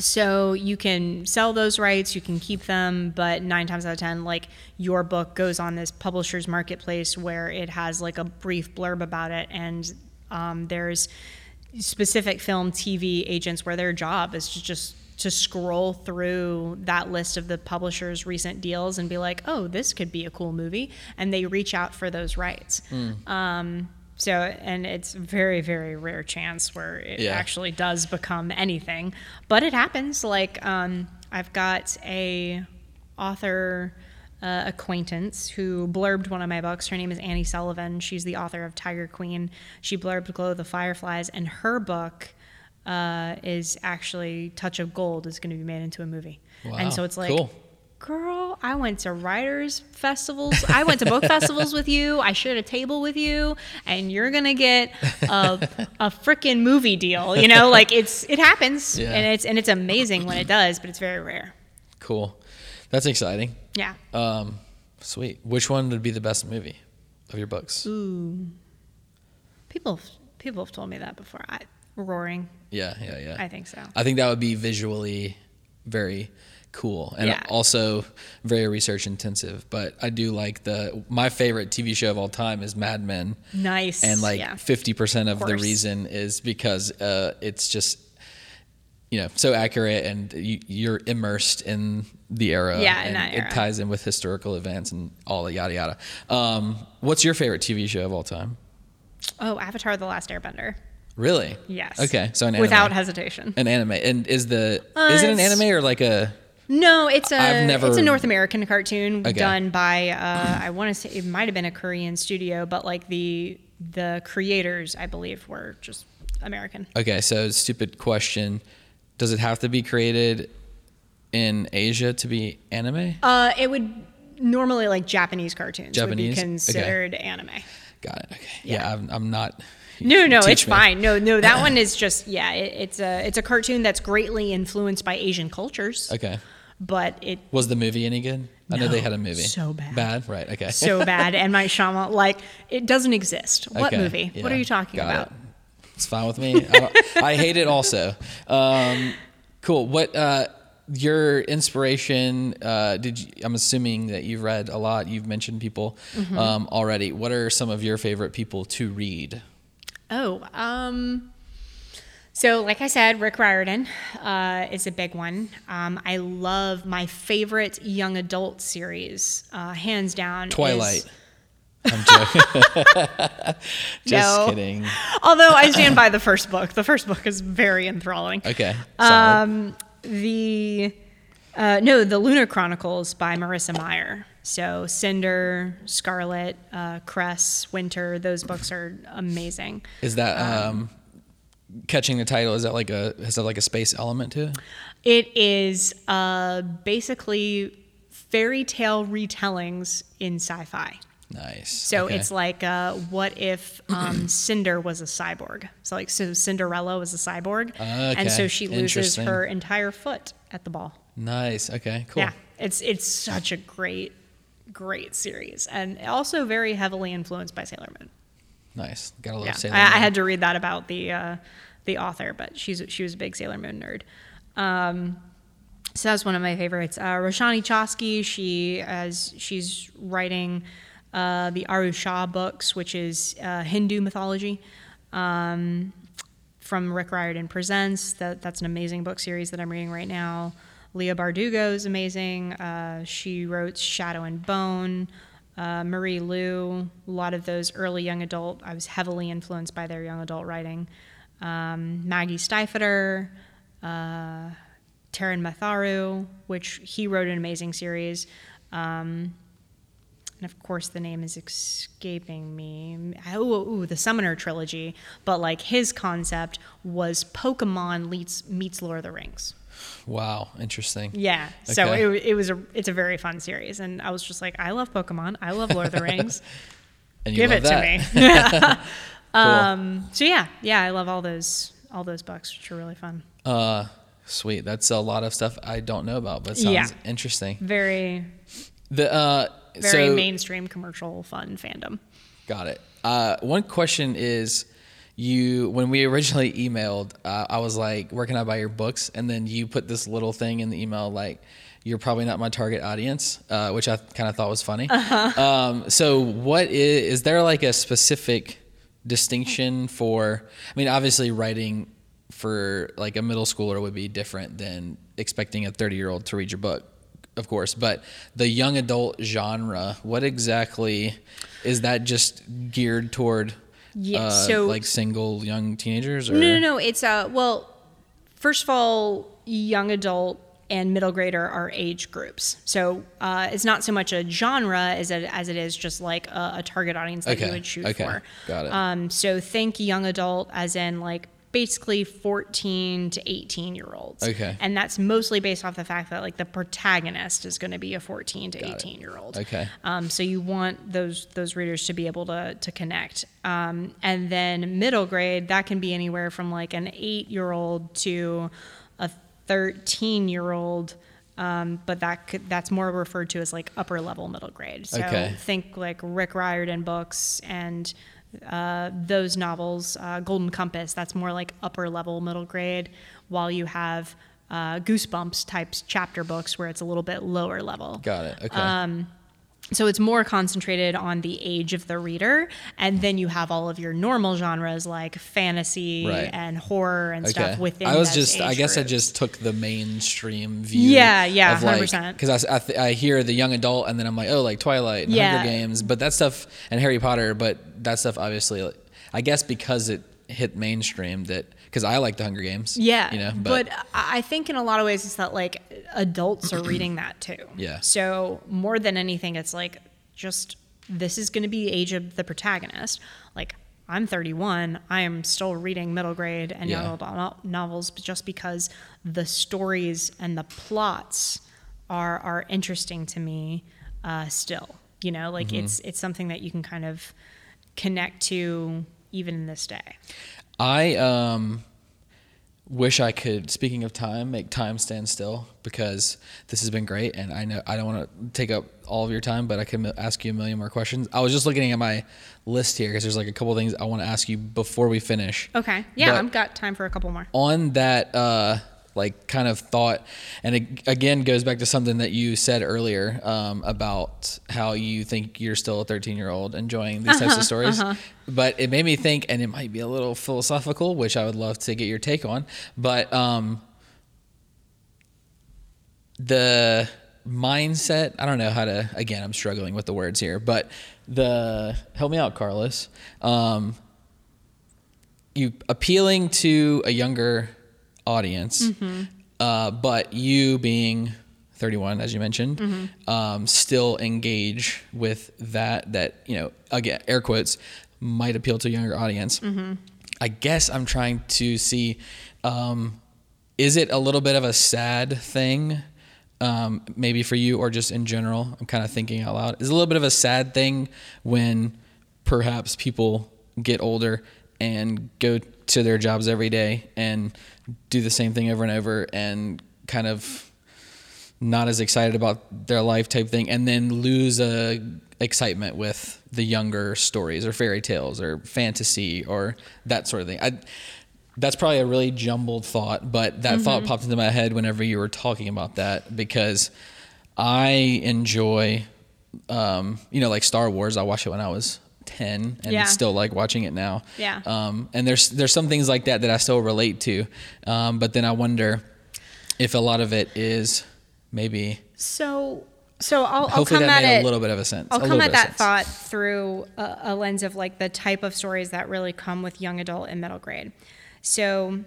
So you can sell those rights, you can keep them, but nine times out of ten, like your book goes on this publisher's marketplace where it has like a brief blurb about it, and um, there's specific film, TV agents where their job is to just to scroll through that list of the publisher's recent deals and be like, oh, this could be a cool movie, and they reach out for those rights. Um, so, and it's very, very rare chance where it Yeah. actually does become anything, but it happens. Like, um, I've got a author uh, acquaintance who blurbed one of my books. Her name is Annie Sullivan. She's the author of Tiger Queen. She blurbed Glow of the Fireflies, and her book uh, is actually Touch of Gold is going to be made into a movie. Wow, And so it's like, cool. Girl, I went to writers festivals. I went to book festivals with you. I shared a table with you, and you're gonna get a, a freaking movie deal. You know, like it's it happens, Yeah. and it's and it's amazing when it does, but it's very rare. Cool. That's exciting. Yeah. Um, sweet. Which one would be the best movie of your books? Ooh, people people have told me that before. I, roaring. Yeah, yeah, yeah. I think so. I think that would be visually very cool and Yeah. also very research intensive. But I do like the my favorite TV show of all time is Mad Men, Nice. and like yeah. fifty percent of, the reason is because uh, it's just you know so accurate and you, you're immersed in the era. Yeah, in and era. it ties in with historical events and all the yada yada. Um, what's your favorite TV show of all time? oh, Avatar: The Last Airbender. Really? Yes. Okay, so an anime. without hesitation. An anime, and is the is it an anime or like a No, it's a I've never- it's a North American cartoon Okay. done by uh, I want to say it might have been a Korean studio, but like the the creators I believe were just American. Okay, so stupid question. Does it have to be created in Asia to be anime? Uh, it would normally like Japanese cartoons Japanese? would be considered anime. Got it. Okay. Yeah, I'm, I'm not. No, no, it's me. fine. No, no, that one is just yeah. It, it's a it's a cartoon that's greatly influenced by Asian cultures, Okay. But it Was the movie any good? I know they had a movie. so bad. Bad, right? Okay. so bad. And my Shama like it doesn't exist. What Okay, movie? What are you talking about? it. It's fine with me. I, I hate it also. Um, cool. What uh, your inspiration? Uh, did you, I'm assuming that you've read a lot. You've mentioned people Mm-hmm. um, already. What are some of your favorite people to read? Oh, um, so like I said, Rick Riordan uh, is a big one. Um, I love my favorite young adult series, uh, hands down. is- Twilight. I'm joking. Just No. kidding. although I stand by the first book. The first book is very enthralling. Okay. solid. Um, the uh, no, the Lunar Chronicles by Marissa Meyer. So Cinder, Scarlet, uh, Cress, Winter. Those books are amazing. Is that um, catching the title? Is that like a has that like a space element to it? It is uh, basically fairy tale retellings in sci-fi. Nice. So Okay. it's like, uh, what if um, Cinder was a cyborg? So like, so Cinderella was a cyborg, and so she loses her entire foot at the ball. nice. Okay. Cool. Yeah, it's it's such a great, great series, and also very heavily influenced by Sailor Moon. Nice. Gotta love Yeah, Sailor I, I had to read that about the uh, the author, but she's she was a big Sailor Moon nerd. Um, so that's one of my favorites. Uh, Roshani Chokshi, she as she's writing uh, the Aru Shah books, which is uh, Hindu mythology. Um, from Rick Riordan Presents. That that's an amazing book series that I'm reading right now. Leigh Bardugo is amazing. Uh, she wrote Shadow and Bone. Uh, Marie Lu, a lot of those early young adult. I was heavily influenced by their young adult writing. Um, Maggie Stiefvater, uh, Taran Matharu, which he wrote an amazing series. Um, and of course, the name is escaping me. Oh, ooh, the Summoner trilogy. But like his concept was Pokemon meets, meets Lord of the Rings. Wow. Interesting. Yeah. So it, it was a it's a very fun series, and I was just like, I love Pokemon. I love Lord of the Rings. And you Give it that. to me. um. So yeah, yeah, I love all those all those books, which are really fun. Uh, sweet. That's a lot of stuff I don't know about, but sounds Yeah. interesting. Very The uh, very so, mainstream commercial fun fandom. Got it. Uh, one question is, you when we originally emailed, uh, I was like, "Where can I buy your books?" And then you put this little thing in the email like. You're probably not my target audience, uh, which I kind of thought was funny. Uh-huh. Um, so, what is is there like a specific distinction for? I mean, obviously, writing for like a middle schooler would be different than expecting a 30 year old to read your book, of course. But the young adult genre, what exactly is that? Just geared toward, Yeah, uh, so- like single young teenagers, or No, no, no. It's uh well, first of all, young adult and middle grader are age groups. So uh, it's not so much a genre as it, as it is just like a, a target audience that Okay, you would shoot okay, for. got it. Um, so think young adult as in like basically 14 to 18 year olds. Okay. And that's mostly based off the fact that like the protagonist is going to be a 14 to it. 18 year old. Okay. Um, so you want those those readers to be able to to connect. Um, and then middle grade, that can be anywhere from like an eight year old to a thirteen year old. Um, but that could, that's more referred to as like upper level middle grade. So Okay. think like Rick Riordan books and uh, those novels. Uh, Golden Compass, that's more like upper level middle grade, while you have uh, Goosebumps types chapter books where it's a little bit lower level. Got it. Okay. Um, So it's more concentrated on the age of the reader, and then you have all of your normal genres like fantasy Right. and horror and okay. stuff within. I was just. I guess I just took the mainstream view. Yeah, yeah, of 100%. Because I, I, th- I hear the young adult, and then I'm like, oh, like Twilight and Yeah. Hunger Games, but that stuff and Harry Potter, but that stuff obviously, I guess because it hit mainstream that because I like the Hunger Games. Yeah, you know, but, I I think in a lot of ways it's that like adults are reading that too. Yeah. So more than anything, it's like just this is going to be the age of the protagonist. Like I'm 31, I am still reading middle grade and young Yeah. adult no- novels, but just because the stories and the plots are are interesting to me uh, still. You know, like Mm-hmm. it's it's something that you can kind of connect to even in this day. I um wish I could. Speaking of time, make time stand still because this has been great, and I know I don't want to take up all of your time, but I can ask you a million more questions. I was just looking at my list here because there's like a couple things I want to ask you before we finish. Okay. Yeah, But- I've got time for a couple more. on that uh like kind of thought and it again goes back to something that you said earlier um, about how you think you're still a 13 year old enjoying these types of stories. but it made me think and it might be a little philosophical which i would love to get your take on but um, the mindset i don't know how to again i'm struggling with the words here but the help me out carlos um, you appealing to a younger audience, uh, but you being 31, as you mentioned, um, still engage with that. That you know, again, air quotes, might appeal to a younger audience. I guess I'm trying to see, um, is it a little bit of a sad thing? Um, maybe for you or just in general, I'm kind of thinking out loud. Is a little bit of a sad thing when perhaps people get older and go to their jobs every day and do the same thing over and over and kind of not as excited about their life type thing and then lose a excitement with the younger stories or fairy tales or fantasy or that sort of thing. I, that's probably a really jumbled thought, but that thought popped into my head whenever you were talking about that because I enjoy, um, you know, like Star Wars. I watched it when I was ten, and Yeah. still like watching it now. Yeah. Um, and there's there's some things like that that I still relate to, um, but then I wonder if a lot of it is maybe. So, so I'll, I'll come that at made it. a little bit of a sense. I'll come at that thought through a, a lens of like the type of stories that really come with young adult and middle grade. So,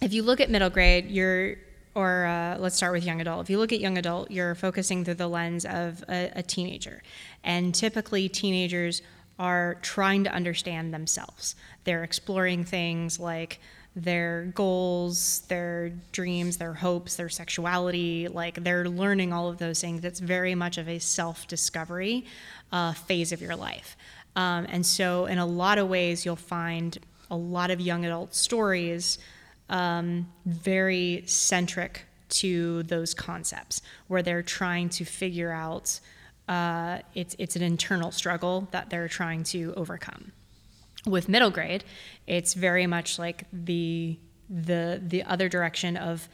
if you look at middle grade, you're or uh, let's start with young adult. If you look at young adult, you're focusing through the lens of a, a teenager, and typically teenagers are trying to understand themselves. They're exploring things like their goals, their dreams, their hopes, their sexuality. Like they're learning all of those things. It's very much of a self discovery uh, phase of your life. Um, and so, in a lot of ways, you'll find a lot of young adult stories um, very centric to those concepts, where they're trying to figure out uh, it's it's an internal struggle that they're trying to overcome. With middle grade, it's very much like the the the other direction of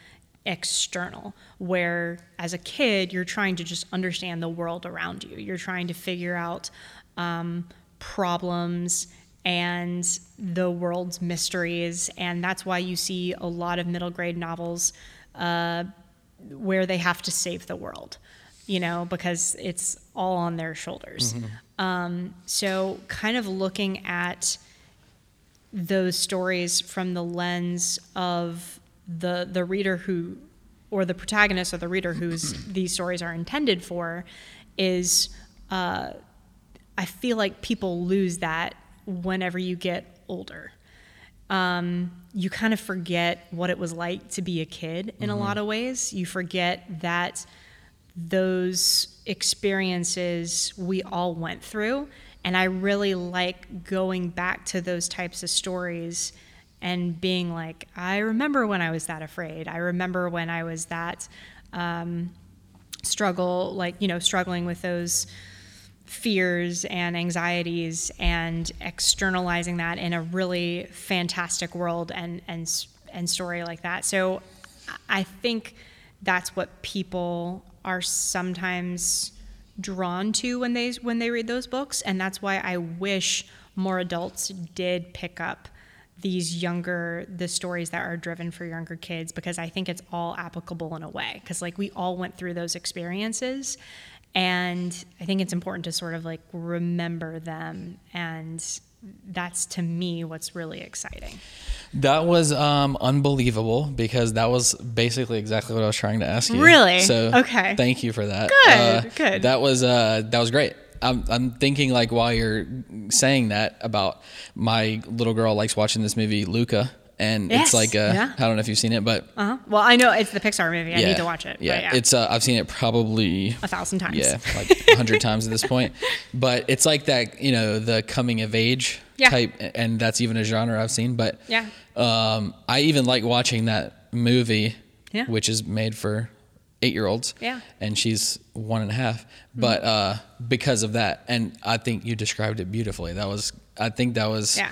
external where as a kid you're trying to just understand the world around you you're trying to figure out um, problems and the world's mysteries and that's why you see a lot of middle grade novels uh, where they have to save the world you know because it's all on their shoulders um, so kind of looking at those stories from the lens of the the reader who or the protagonist or the reader whose these stories are intended for is uh, I feel like people lose that whenever you get older. Um, you kind of forget what it was like to be a kid in a lot of ways. You forget that those experiences we all went through. And I really like going back to those types of stories and being like, I remember when I was that afraid. I remember when I was that um, struggle, like, you know, struggling with those fears and anxieties and externalizing that in a really fantastic world and, and, and story like that. So I think that's what people are sometimes drawn to when they when they read those books and that's why I wish more adults did pick up these younger the stories that are driven for younger kids because I think it's all applicable in a way because like we all went through those experiences And I think it's important to sort of like remember them. And that's to me what's really exciting. That was um, unbelievable because that was basically exactly what I was trying to ask you. Really? So Okay. Thank you for that. Good, good. That was uh, that was great. I'm, I'm thinking like while you're saying that about my little girl likes watching this movie Luca, and Yes, it's like uh, yeah. I don't know if you've seen it, but Uh-huh. Well, I know it's the Pixar movie. I yeah, need to watch it. Yeah, yeah. it's uh, I've seen it probably a thousand times. yeah, like a hundred times at this point. But it's like that, you know, the coming of age Yeah. type, and that's even a genre I've seen. But Yeah. um, I even like watching that movie, Yeah. which is made for eight year olds. Yeah. and she's one and a half. But uh, because of that, and I think you described it beautifully. That was, I think that was, Yeah.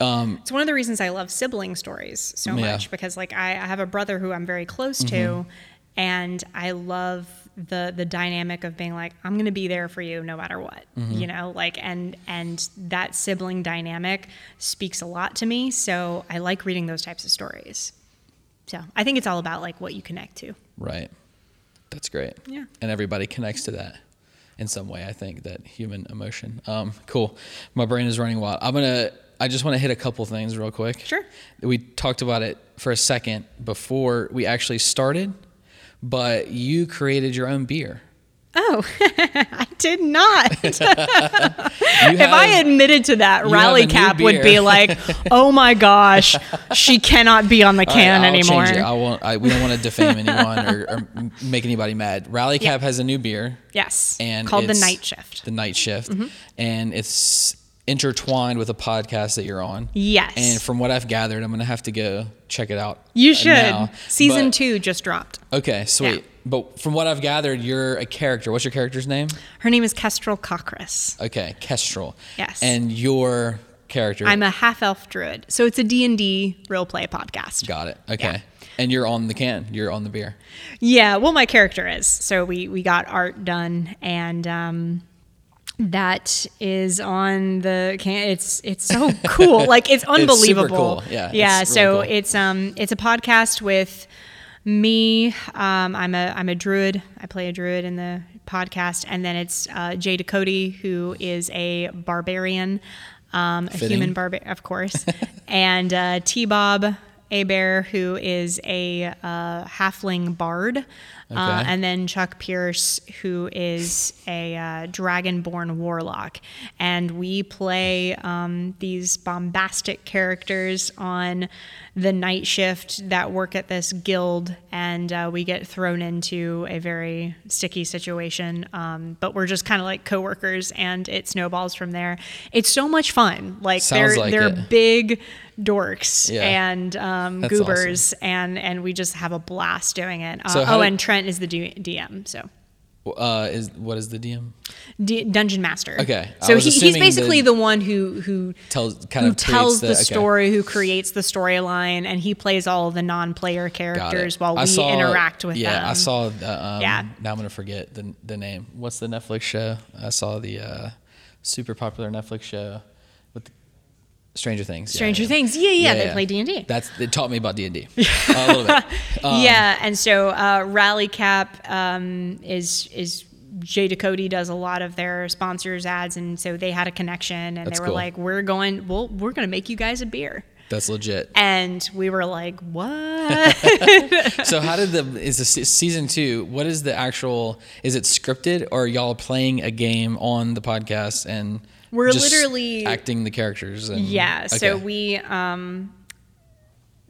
um, It's one of the reasons I love sibling stories so Yeah. much because like I, I have a brother who I'm very close to Mm-hmm. and I love the the dynamic of being like I'm going to be there for you no matter what. Mm-hmm. You know, like and and that sibling dynamic speaks a lot to me, so I like reading those types of stories. So, I think it's all about like what you connect to. right. That's great. Yeah. and everybody connects to that in some way. I think that human emotion. Um, cool. My brain is running wild. I'm gonna. I just want to hit a couple things real quick. Sure. We talked about it for a second before we actually started, but you created your own beer. Oh, I did not. You if I admitted to that, Rally have Cap would be like, "Oh my gosh, she cannot be on the right, can I'll anymore." Change it. I won't. I, we don't want to defame anyone or, or make anybody mad. Rally Cap has a new beer. Yes, and called the Night Shift. The Night Shift, Mm-hmm. and it's intertwined with a podcast that you're on. Yes. And from what I've gathered, I'm gonna have to go check it out. You should. now. Season But- two just dropped. Okay, sweet. But from what I've gathered, you're a character. What's your character's name? Her name is Kestrel Cockris. Okay, Kestrel. Yes. And your character. I'm a half elf druid, so it's a D and D role play podcast. Got it. Okay. Yeah. And you're on the can. You're on the beer. Yeah, well, my character is. So we we got art done, and um, that is on the can. It's it's so cool. like it's unbelievable. cool. Yeah, yeah. it's really so cool. it's um it's a podcast with me. Um, I'm a I'm a druid. I play a druid in the podcast, and then it's uh, Jay Ducote, who is a barbarian, um, a human barbarian, of course, and uh, T Bob. Hebert, who is a uh, halfling bard, uh, and then Chuck Pierce, who is a uh, dragonborn warlock. And we play um, these bombastic characters on the night shift that work at this guild, and uh, we get thrown into a very sticky situation. Um, but we're just kind of like coworkers, and it snowballs from there. It's so much fun. Like Sounds they're like they're it. big dorks Yeah. and um, goobers, and and we just have a blast doing it. Uh, So oh, and Trent is the DM, so Uh, is what is the DM? D- dungeon master. Okay, so he, he's basically the- the, one who who Tells kind who of tells the, the, okay. story, who creates the storyline, and he plays all the non-player characters while I we saw- interact with yeah, them. I saw. The, um, Yeah. Now I'm gonna forget the the name. What's the Netflix show? I saw the uh, super popular Netflix show Stranger Things. Stranger yeah. Things. Yeah, yeah, they play D&D. That's it taught me about D and D a little bit. Um, yeah, and so uh, Rally Cap um, is is Jay Ducote does a lot of their sponsors ads, and so they had a connection, and they were cool. like, "We're going, well, we're going to make you guys a beer," That's legit. and we were like, "What?" So how did the is the season two? What is the actual? Is it scripted or are y'all playing a game on the podcast and We're literally- acting the characters? And, Yeah. So we um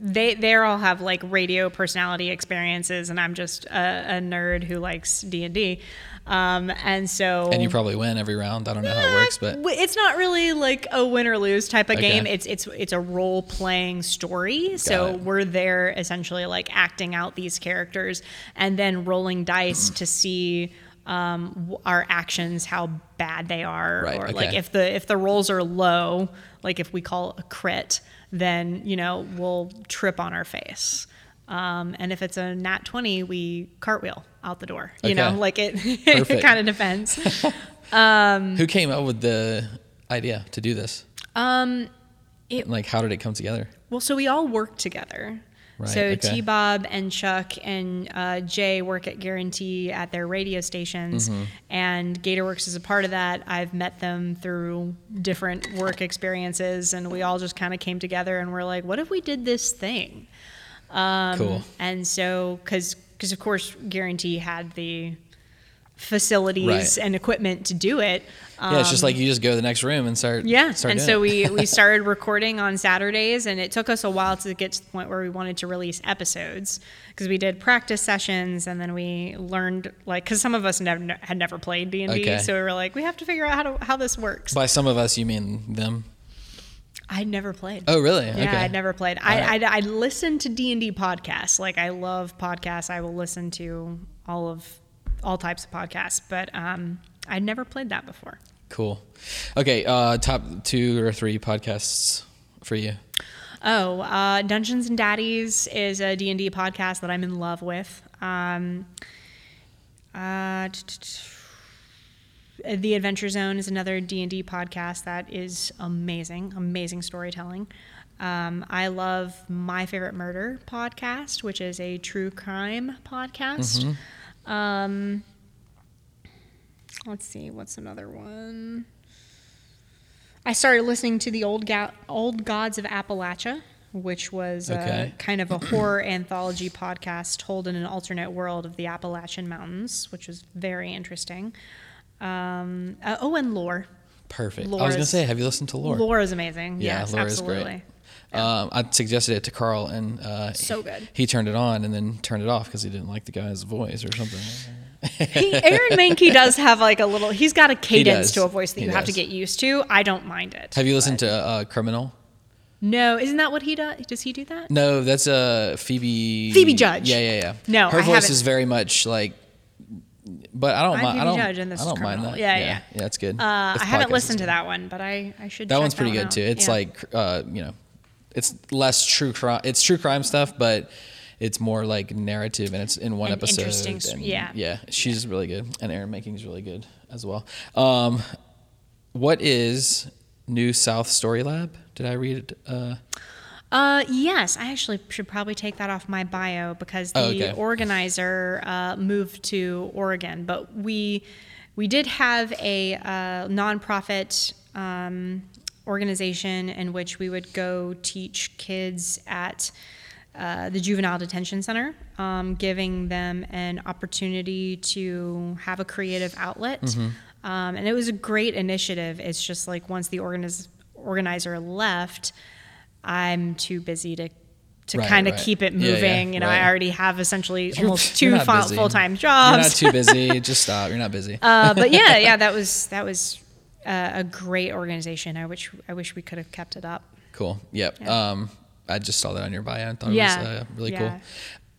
they they all have like radio personality experiences, and I'm just a, a nerd who likes D and D. Um, and so and you probably win every round. I don't know how it works, but it's not really like a win or lose type of Okay. game. It's it's it's a role playing story. so it. we're there essentially like acting out these characters and then rolling dice to see um, our actions, how bad they are, Right, or like if the if the rolls are low, like if we call a crit, then you know we'll trip on our face. Um, and if it's a nat 20, we cartwheel out the door. You know, like it, it kind of depends. um, who came up with the idea to do this? Um, it Like, how did it come together? Well, so we all work together. Right, so okay. T Bob and Chuck and uh, Jay work at Guaranty at their radio stations, Mm-hmm. and Gatorworks is a part of that. I've met them through different work experiences, and we all just kind of came together and we're like, what if we did this thing? Um, Cool. And so, because of course, Guaranty had the facilities Right. and equipment to do it. yeah, it's just like you just go to the next room and start. Um, Yeah, start and so we we started recording on Saturdays, and it took us a while to get to the point where we wanted to release episodes because we did practice sessions, and then we learned like because some of us never had never played D and D, so we were like, we have to figure out how to how this works. By some of us, you mean them? I'd never played. Oh, really? Yeah, okay. I'd never played. All I, right. I I listen to D and D podcasts. Like I love podcasts. I will listen to all of all types of podcasts, but um, I'd never played that before. Cool. Okay, uh, top two or three podcasts for you. Oh, uh, Dungeons and Daddies is a D&D podcast that I'm in love with. Um, uh, t- t- t- the Adventure Zone is another D&D podcast that is amazing, amazing storytelling. Um, I love My Favorite Murder podcast, which is a true crime podcast. Um, let's see, what's another one? I started listening to the old Ga- old gods of Appalachia, which was Okay. uh, kind of a horror anthology podcast told in an alternate world of the Appalachian Mountains, which was very interesting. Um, uh, oh, and lore. Perfect. I was gonna say, have you listened to Lore? Lore is amazing. Yeah, yes, Lore is absolutely. Great. Um, I suggested it to Carl, and uh, So good. He turned it on and then turned it off because he didn't like the guy's voice or something. He, Aaron Mahnke does have like a little. He's got a cadence to a voice that He you have to get used to. I don't mind it. Have you listened to uh, Criminal? No, isn't that what he does? Does he do that? No, that's uh, Phoebe. Phoebe Judge. Yeah, yeah, yeah. No, her I voice haven't- is very much like. But I don't I'm mind. I don't. Judge and this I don't mind that. Yeah, yeah, yeah. yeah. That's good. Uh, I haven't listened to that one, but I, I should. That one's pretty one good out. too. It's Yeah. like uh, you know, it's less true crime. It's true crime stuff, but it's more like narrative, and it's in one And episode. interesting and yeah. yeah. She's really good, and Aaron Mahnke's really good as well. Um, what is New South Story Lab? Did I read? Uh, Uh, yes, I actually should probably take that off my bio because the Oh, okay. organizer uh, moved to Oregon, but we we did have a uh, nonprofit um, organization in which we would go teach kids at uh, the juvenile detention center, um, giving them an opportunity to have a creative outlet. Mm-hmm. Um, and it was a great initiative. It's just like once the organiz- organizer left, I'm too busy to to Right, kind of right. keep it Yeah, yeah, moving. you know, right. I already have essentially You're- almost two full time jobs. You're not too busy. Just stop. You're not busy. uh, but yeah, yeah, that was that was uh, a great organization. I wish I wish we could have kept it up. Cool. Yep. Yeah. Um, I just saw that on your bio. I thought Yeah. it was uh, really Yeah. cool.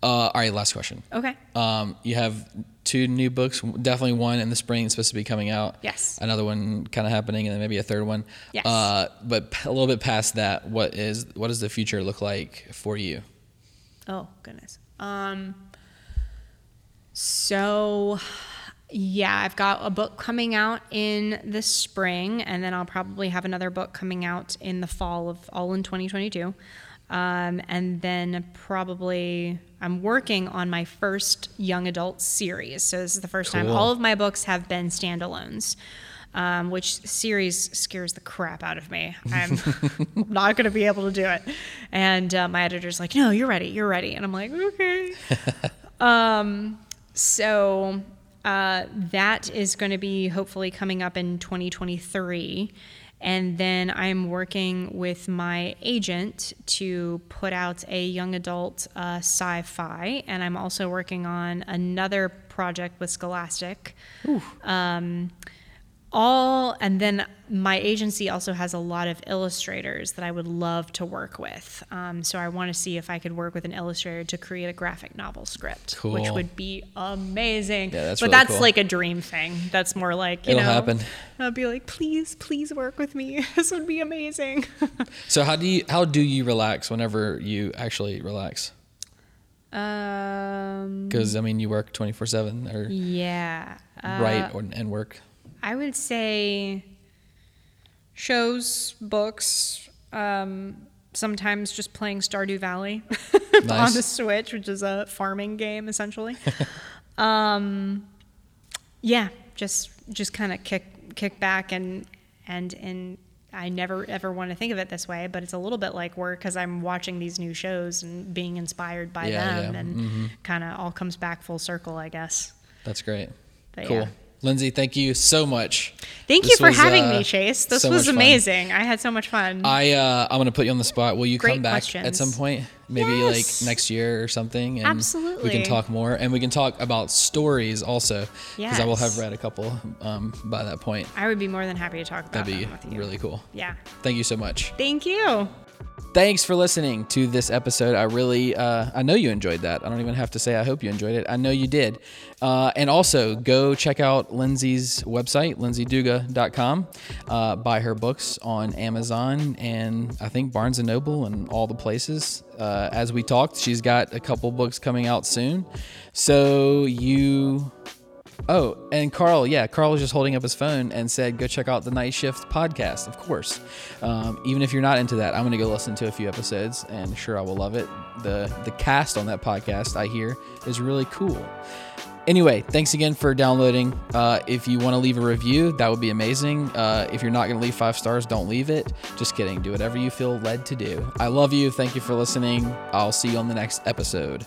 Uh, all right, last question. Okay. Um, you have two new books. Definitely one in the spring supposed to be coming out. Yes. Another one kind of happening, and then maybe a third one. Yes. Uh, but a little bit past that, what is what does the future look like for you? Oh goodness. Um. So, yeah, I've got a book coming out in the spring, and then I'll probably have another book coming out in the fall of all in 2022. Um, and then probably I'm working on my first young adult series. So this is the first time all of my books have been standalones. Um, which series scares the crap out of me. I'm not going to be able to do it. And uh, my editor's like, no, you're ready, you're ready. And I'm like, okay. um, so uh, that is going to be hopefully coming up in 2023. And then I'm working with my agent to put out a young adult uh, sci fi. And I'm also working on another project with Scholastic. Um, all and then my agency also has a lot of illustrators that I would love to work with. Um, so I want to see if I could work with an illustrator to create a graphic novel script, which would be amazing. Yeah, that's but really that's cool. like a dream thing. That's more like you It'll know, happen. I'll be like, please, please work with me. this would be amazing. So how do you how do you relax whenever you actually relax? um, Because I mean, you work twenty four seven or yeah, uh, write or, and work. I would say shows, books, um, sometimes just playing Stardew Valley on the Switch, which is a farming game essentially. um, yeah, just just kind of kick kick back and and and I never ever want to think of it this way, but it's a little bit like work because I'm watching these new shows and being inspired by Yeah, them, yeah. and Mhm. kind of all comes back full circle, I guess. That's great. But cool. yeah. Lindsey, thank you so much. Thank This you for was, having uh, me, Chase. This so was much fun. amazing. I had so much fun. I uh, I'm gonna put you on the spot. Will you come Great back at some point? Maybe Yes. like next year or something. And We can talk more, and we can talk about stories also, because I will have read a couple um, by that point. I would be more than happy to talk about That'd be them with you. really cool. Yeah. Thank you so much. Thank you. Thanks for listening to this episode. I really, uh, I know you enjoyed that. I don't even have to say I hope you enjoyed it. I know you did. Uh, and also, go check out Lindsey's website, lindseyduga.com. Uh, buy her books on Amazon and I think Barnes and Noble and all the places. Uh, as we talked, she's got a couple books coming out soon. So you Oh, and Carl, yeah, Carl was just holding up his phone and said, "Go check out the Night Shift podcast." Of course, um, even if you're not into that, I'm gonna go listen to a few episodes, and sure, I will love it. the The cast on that podcast, I hear, is really cool. Anyway, thanks again for downloading. Uh, if you want to leave a review, that would be amazing. Uh, if you're not going to leave five stars, don't leave it. Just kidding. Do whatever you feel led to do. I love you. Thank you for listening. I'll see you on the next episode.